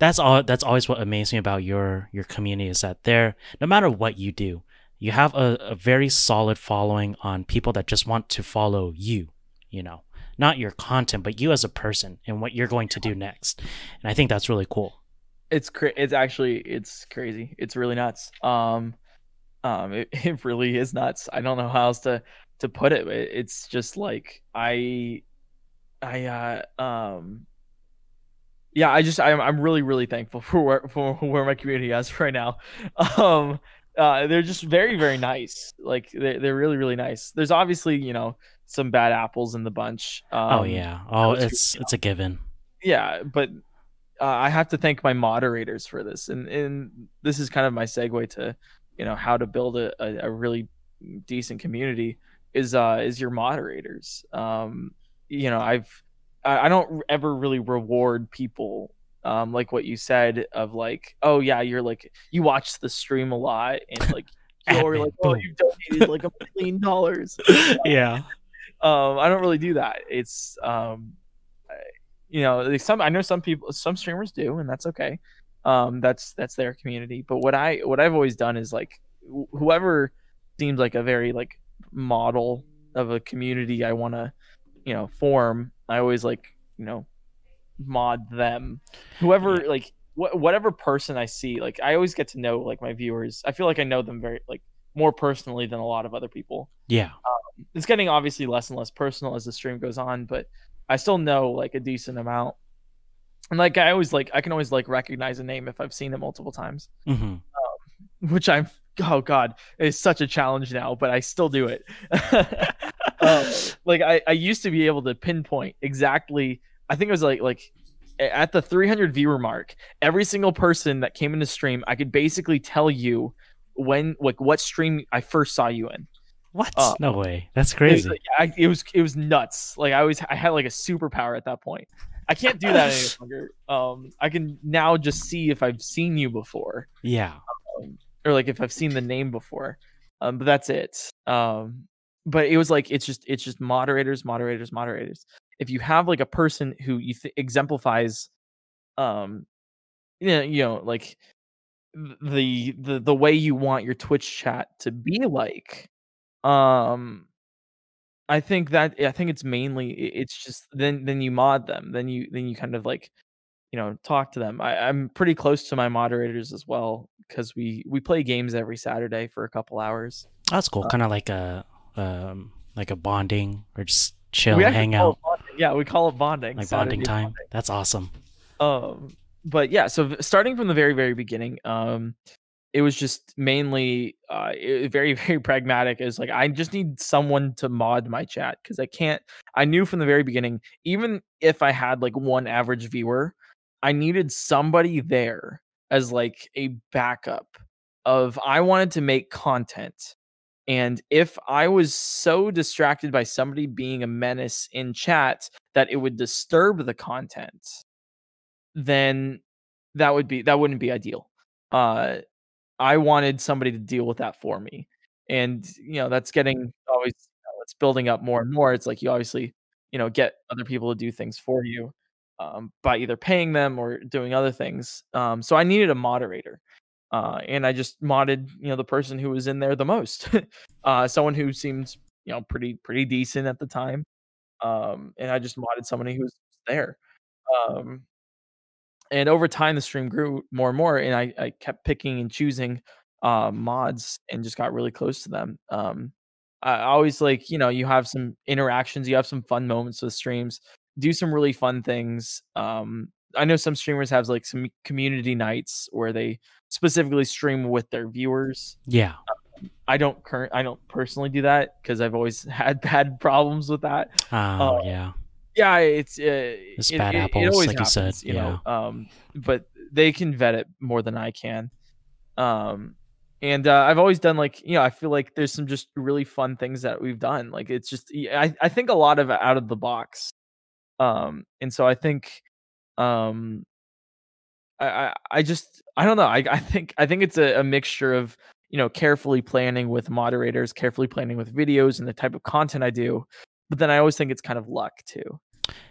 that's all that's always what amazes me about your your community is that there no matter what you do you have a, a very solid following on people that just want to follow you you know not your content but you as a person and what you're going to do next. And i think that's really cool. It's cra- it's actually it's crazy. It's really nuts. Um um it, [LAUGHS] it really is nuts. I don't know how else to to put it It- it's just like i i uh um yeah i just i'm, I'm really really thankful [LAUGHS] for where for where my community is right now. Um uh they're just very very nice. Like they're, they're really really nice. There's obviously you know some bad apples in the bunch. Um, oh yeah oh it's it's a given. Yeah but uh, I have to thank my moderators for this, and and this is kind of my segue to, you know, how to build a, a, a really decent community is uh is your moderators. Um, you know, I've I, I don't ever really reward people um like what you said of like oh yeah you're like you watch the stream a lot and like [LAUGHS] you're like oh you donated like a million dollars. [LAUGHS] Yeah. Um i don't really do that. It's um you know some i know some people some streamers do and that's okay. Um that's that's their community. But what i what i've always done is like wh- whoever seems like a very like model of a community i want to you know form i always like you know mod them. Whoever Yeah. like wh- whatever person i see like i always get to know like my viewers. I feel like i know them very like more personally than a lot of other people. Yeah. It's getting obviously less and less personal as the stream goes on, but I still know like a decent amount. And like I always like I can always like recognize a name if I've seen it multiple times, hmm which I'm oh god, it's such a challenge now, but I still do it. um, [LAUGHS] like I, I used to be able to pinpoint exactly. I think it was like like at the 300 viewer mark, every single person that came into stream, I could basically tell you when like what stream I first saw you in. what Uh, no way that's It was, crazy like, I, it was it was nuts. Like I always I had like a superpower at that point. I can't do that any [LAUGHS] longer. Um, I can now just see if I've seen you before, yeah or like if I've seen the name before. Um, but that's it. Um, but it was like it's just it's just moderators, moderators, moderators. If you have like a person who you th- exemplifies, um, you know, you know, like the the the way you want your Twitch chat to be like, um, I think that I think it's mainly it's just then then you mod them, then you then you kind of like you know talk to them. I, I'm pretty close to my moderators as well because we we play games every Saturday for a couple hours. that's cool Uh, kind of like a um like a bonding or just chill hang out. Yeah, we call it bonding. like Saturday bonding time that's awesome um but yeah so starting from the very very beginning um it was just mainly uh very [LAUGHS] very pragmatic is like i just need someone to mod my chat because i can't i knew from the very beginning even if i had like one average viewer i needed somebody there as like a backup of i wanted to make content and if i was so distracted by somebody being a menace in chat that it would disturb the content then that would be that wouldn't be ideal. Uh, I wanted somebody to deal with that for me, and you know that's getting always you know, it's building up more and more. It's like you obviously you know get other people to do things for you um, by either paying them or doing other things. Um, so I needed a moderator, uh, and I just modded you know the person who was in there the most, [LAUGHS] uh, someone who seemed you know pretty pretty decent at the time, um, and I just modded somebody who was there. Um, and over time the stream grew more and more and i, I kept picking and choosing uh, mods and just got really close to them um, i I always like you know you have some interactions you have some fun moments with streams do some really fun things um, i know some streamers have like some community nights where they specifically stream with their viewers. Yeah. I don't current i don't personally do that because i've always [LAUGHS] had bad problems with that. Oh Uh, yeah. yeah it's uh, It's it, bad it- it apples, always like you said, happens, you know um but they can vet it more than i can. Um and uh, i've always done like you know i feel like there's some just really fun things that we've done like it's just I I think a lot of out of the box um and so i think um i i, I just i don't know I, [LAUGHS] I think i think it's a, a mixture of you know carefully planning with moderators carefully planning with videos and the type of content i do but then i always think it's kind of luck too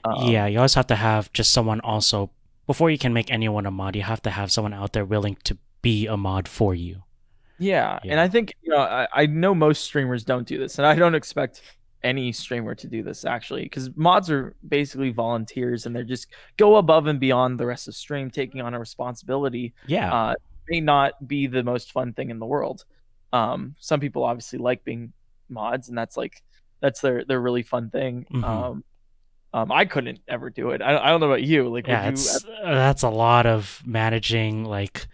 Um, yeah you always have to have just someone also before you can make anyone a mod you have to have someone out there willing to be a mod for you. Yeah, and I think you know I, I know most streamers don't do this, and I don't expect any streamer to do this actually, because mods are basically volunteers, and they're just go above and beyond the rest of stream, taking on a responsibility. yeah Uh, may not be the most fun thing in the world. Um, some people obviously like being mods, and that's like that's their their really fun thing. Mhm. Um, um, I couldn't ever do it. I, I don't know about you. Like, yeah would you? it's uh, that's a lot of managing like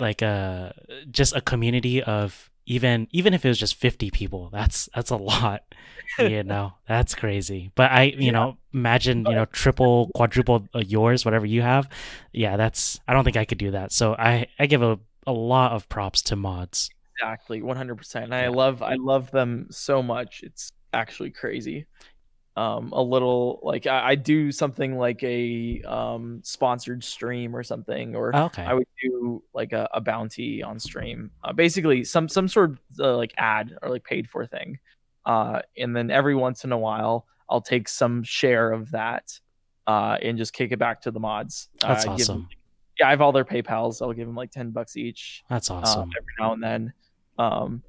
like a just a community of even even if it was just 50 people that's that's a lot [LAUGHS] you know that's crazy but i you Yeah. know imagine you know triple quadruple uh, yours whatever you have yeah that's i don't think i could do that so i i give a, a lot of props to mods Exactly, 100%. And I love I love them so much. It's actually crazy. Um a little like I, I do something like a um sponsored stream or something or okay I would do like a, a bounty on stream. Uh, basically some some sort of uh, like ad or like paid for thing. Uh and then every once in a while I'll take some share of that uh and just kick it back to the mods. that's uh, give them- awesome yeah, I have all their PayPals. I'll give them like 10 bucks each that's uh, awesome every now and then. Um,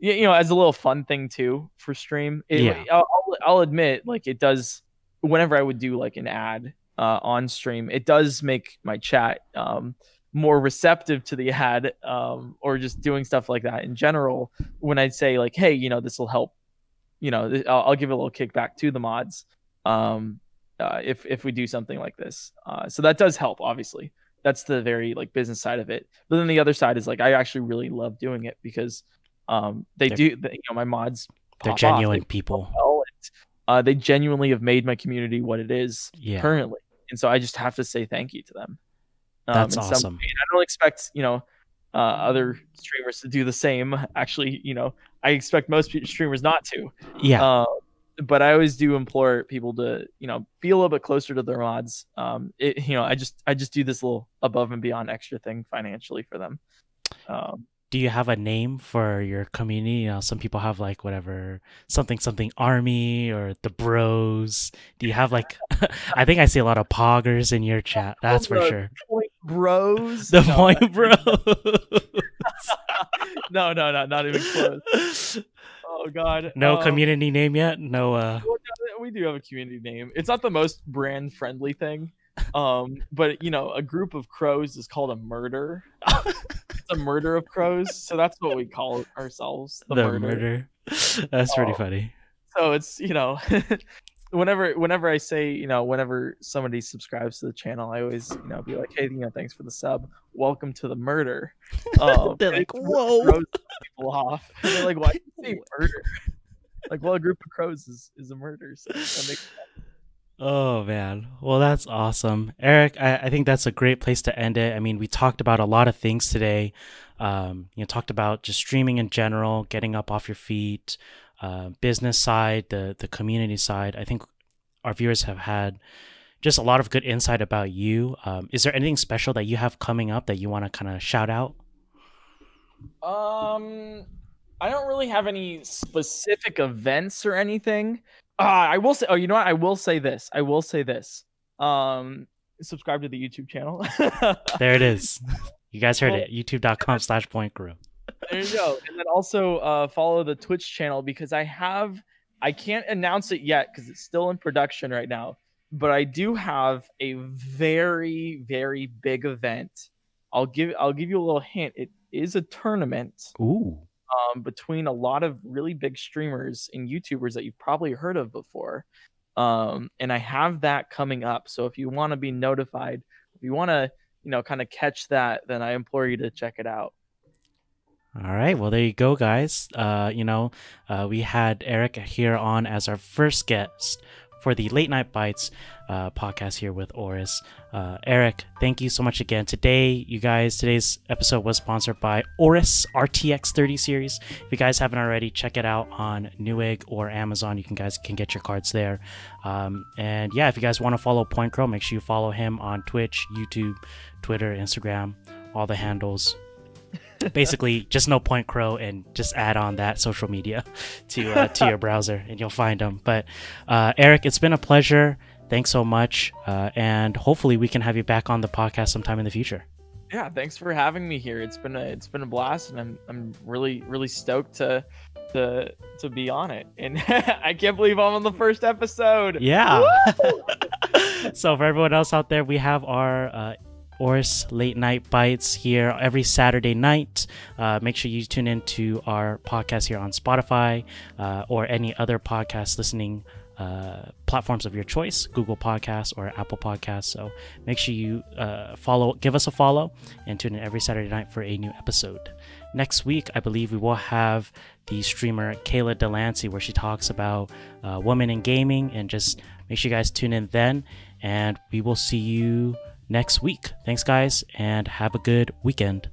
you, you know, as a little fun thing too for stream. It, Yeah. I'll, I'll, admit, like it does. Whenever I would do like an ad uh, on stream, it does make my chat um, more receptive to the [LAUGHS] ad, um, or just doing stuff like that in general. When I say like, hey, you know, this will help. You know, I'll, I'll give a little kickback to the mods. Um, uh, if if we do something like this, uh, so that does help, obviously that's the very like business side of it but then the other side is like i actually really love doing it because um they They're- do you know my mods they're genuine they people. well, and, uh they genuinely have made my community what it is yeah. currently and so i just have to say thank you to them. Um, That's awesome. i don't expect you know uh other streamers to do the same. Actually you know i expect most streamers not to. Yeah. Uh, but I always do implore people to, you know, be a little bit closer to their mods. Um, it, you know, I just I just do this little above and beyond extra thing financially for them. Um, do you have a name for your community? You know, some people have like whatever something something army or the bros. Do you have like? [LAUGHS] I think I see a lot of poggers in your chat. That's for sure. Point Bros. [LAUGHS] The No, point bro. [LAUGHS] no, no, no, not even close. Oh God. no Um, community name yet. No. uh no, We do have a community name. It's not the most brand friendly thing, um, but you know, a group of crows is called a murder. [LAUGHS] it's a murder of crows, so that's what we call ourselves. The, The, murder. murder. That's pretty Oh. funny. so it's you know [LAUGHS] whenever whenever i say you know whenever somebody subscribes to the channel i always you know be like hey you know thanks for the sub welcome to the murder [LAUGHS] um, They're like, "Whoa." throws people off And they're like why do you say murder like well a group of crows is is a murder so that makes Oh man. Well, that's awesome. Eric, I, I think that's a great place to end it. I mean, we talked about a lot of things today. Um, you know, talked about just streaming in general, getting up off your feet, uh, business side, the the community side. I think our viewers have had just a lot of good insight about you. Um, is there anything special that you have coming up that you want to kind of shout out? Um, I don't really have any specific events or anything. Uh, I will say. Oh, you know what? I will say this. I will say this. Um, subscribe to the YouTube channel. [LAUGHS] There it is. You guys heard it. YouTube.com [LAUGHS] slash PointCrow. there you go. And then also uh, follow the Twitch channel because I have. I can't announce it yet because it's still in production right now. But I do have a very, very big event. I'll give. I'll give you a little hint. It is a tournament. Ooh. Um, between a lot of really big streamers and YouTubers that you've probably heard of before. Um, and I have that coming up. So if you want to be notified, if you want to, you know, kind of catch that, then I implore you to check it out. All right. Well, there you go, guys. Uh, you know, uh, we had Eric here on as our first guest for the Late Night Bites uh, podcast here with AORUS. Uh, Eric, thank you so much again. Today, you guys, today's episode was sponsored by AORUS RTX 30 series. If you guys haven't already, check it out on Newegg or Amazon. You can guys can get your cards there. Um, and yeah, if you guys want to follow Point Crow, make sure you follow him on Twitch, YouTube, Twitter, Instagram, all the handles basically just no PointCrow and just add on that social media to uh, to your browser and you'll find them but uh, eric it's been a pleasure thanks so much uh, and hopefully we can have you back on the podcast sometime in the future Yeah, thanks for having me here. It's been a it's been a blast, and I'm I'm really really stoked to to to be on it. And [LAUGHS] I can't believe I'm on the first episode. yeah [LAUGHS] so for everyone else out there we have our uh, AORUS Late Night Bites here every Saturday night. Uh, make sure you tune in to our podcast here on Spotify uh, or any other podcast listening uh, platforms of your choice Google Podcasts or Apple Podcasts. So make sure you uh, follow, give us a follow, and tune in every Saturday night for a new episode. Next week, I believe we will have the streamer Kayla Delancey, where she talks about uh, women in gaming, and just make sure you guys tune in then. And we will see you next week. Thanks, guys, and have a good weekend.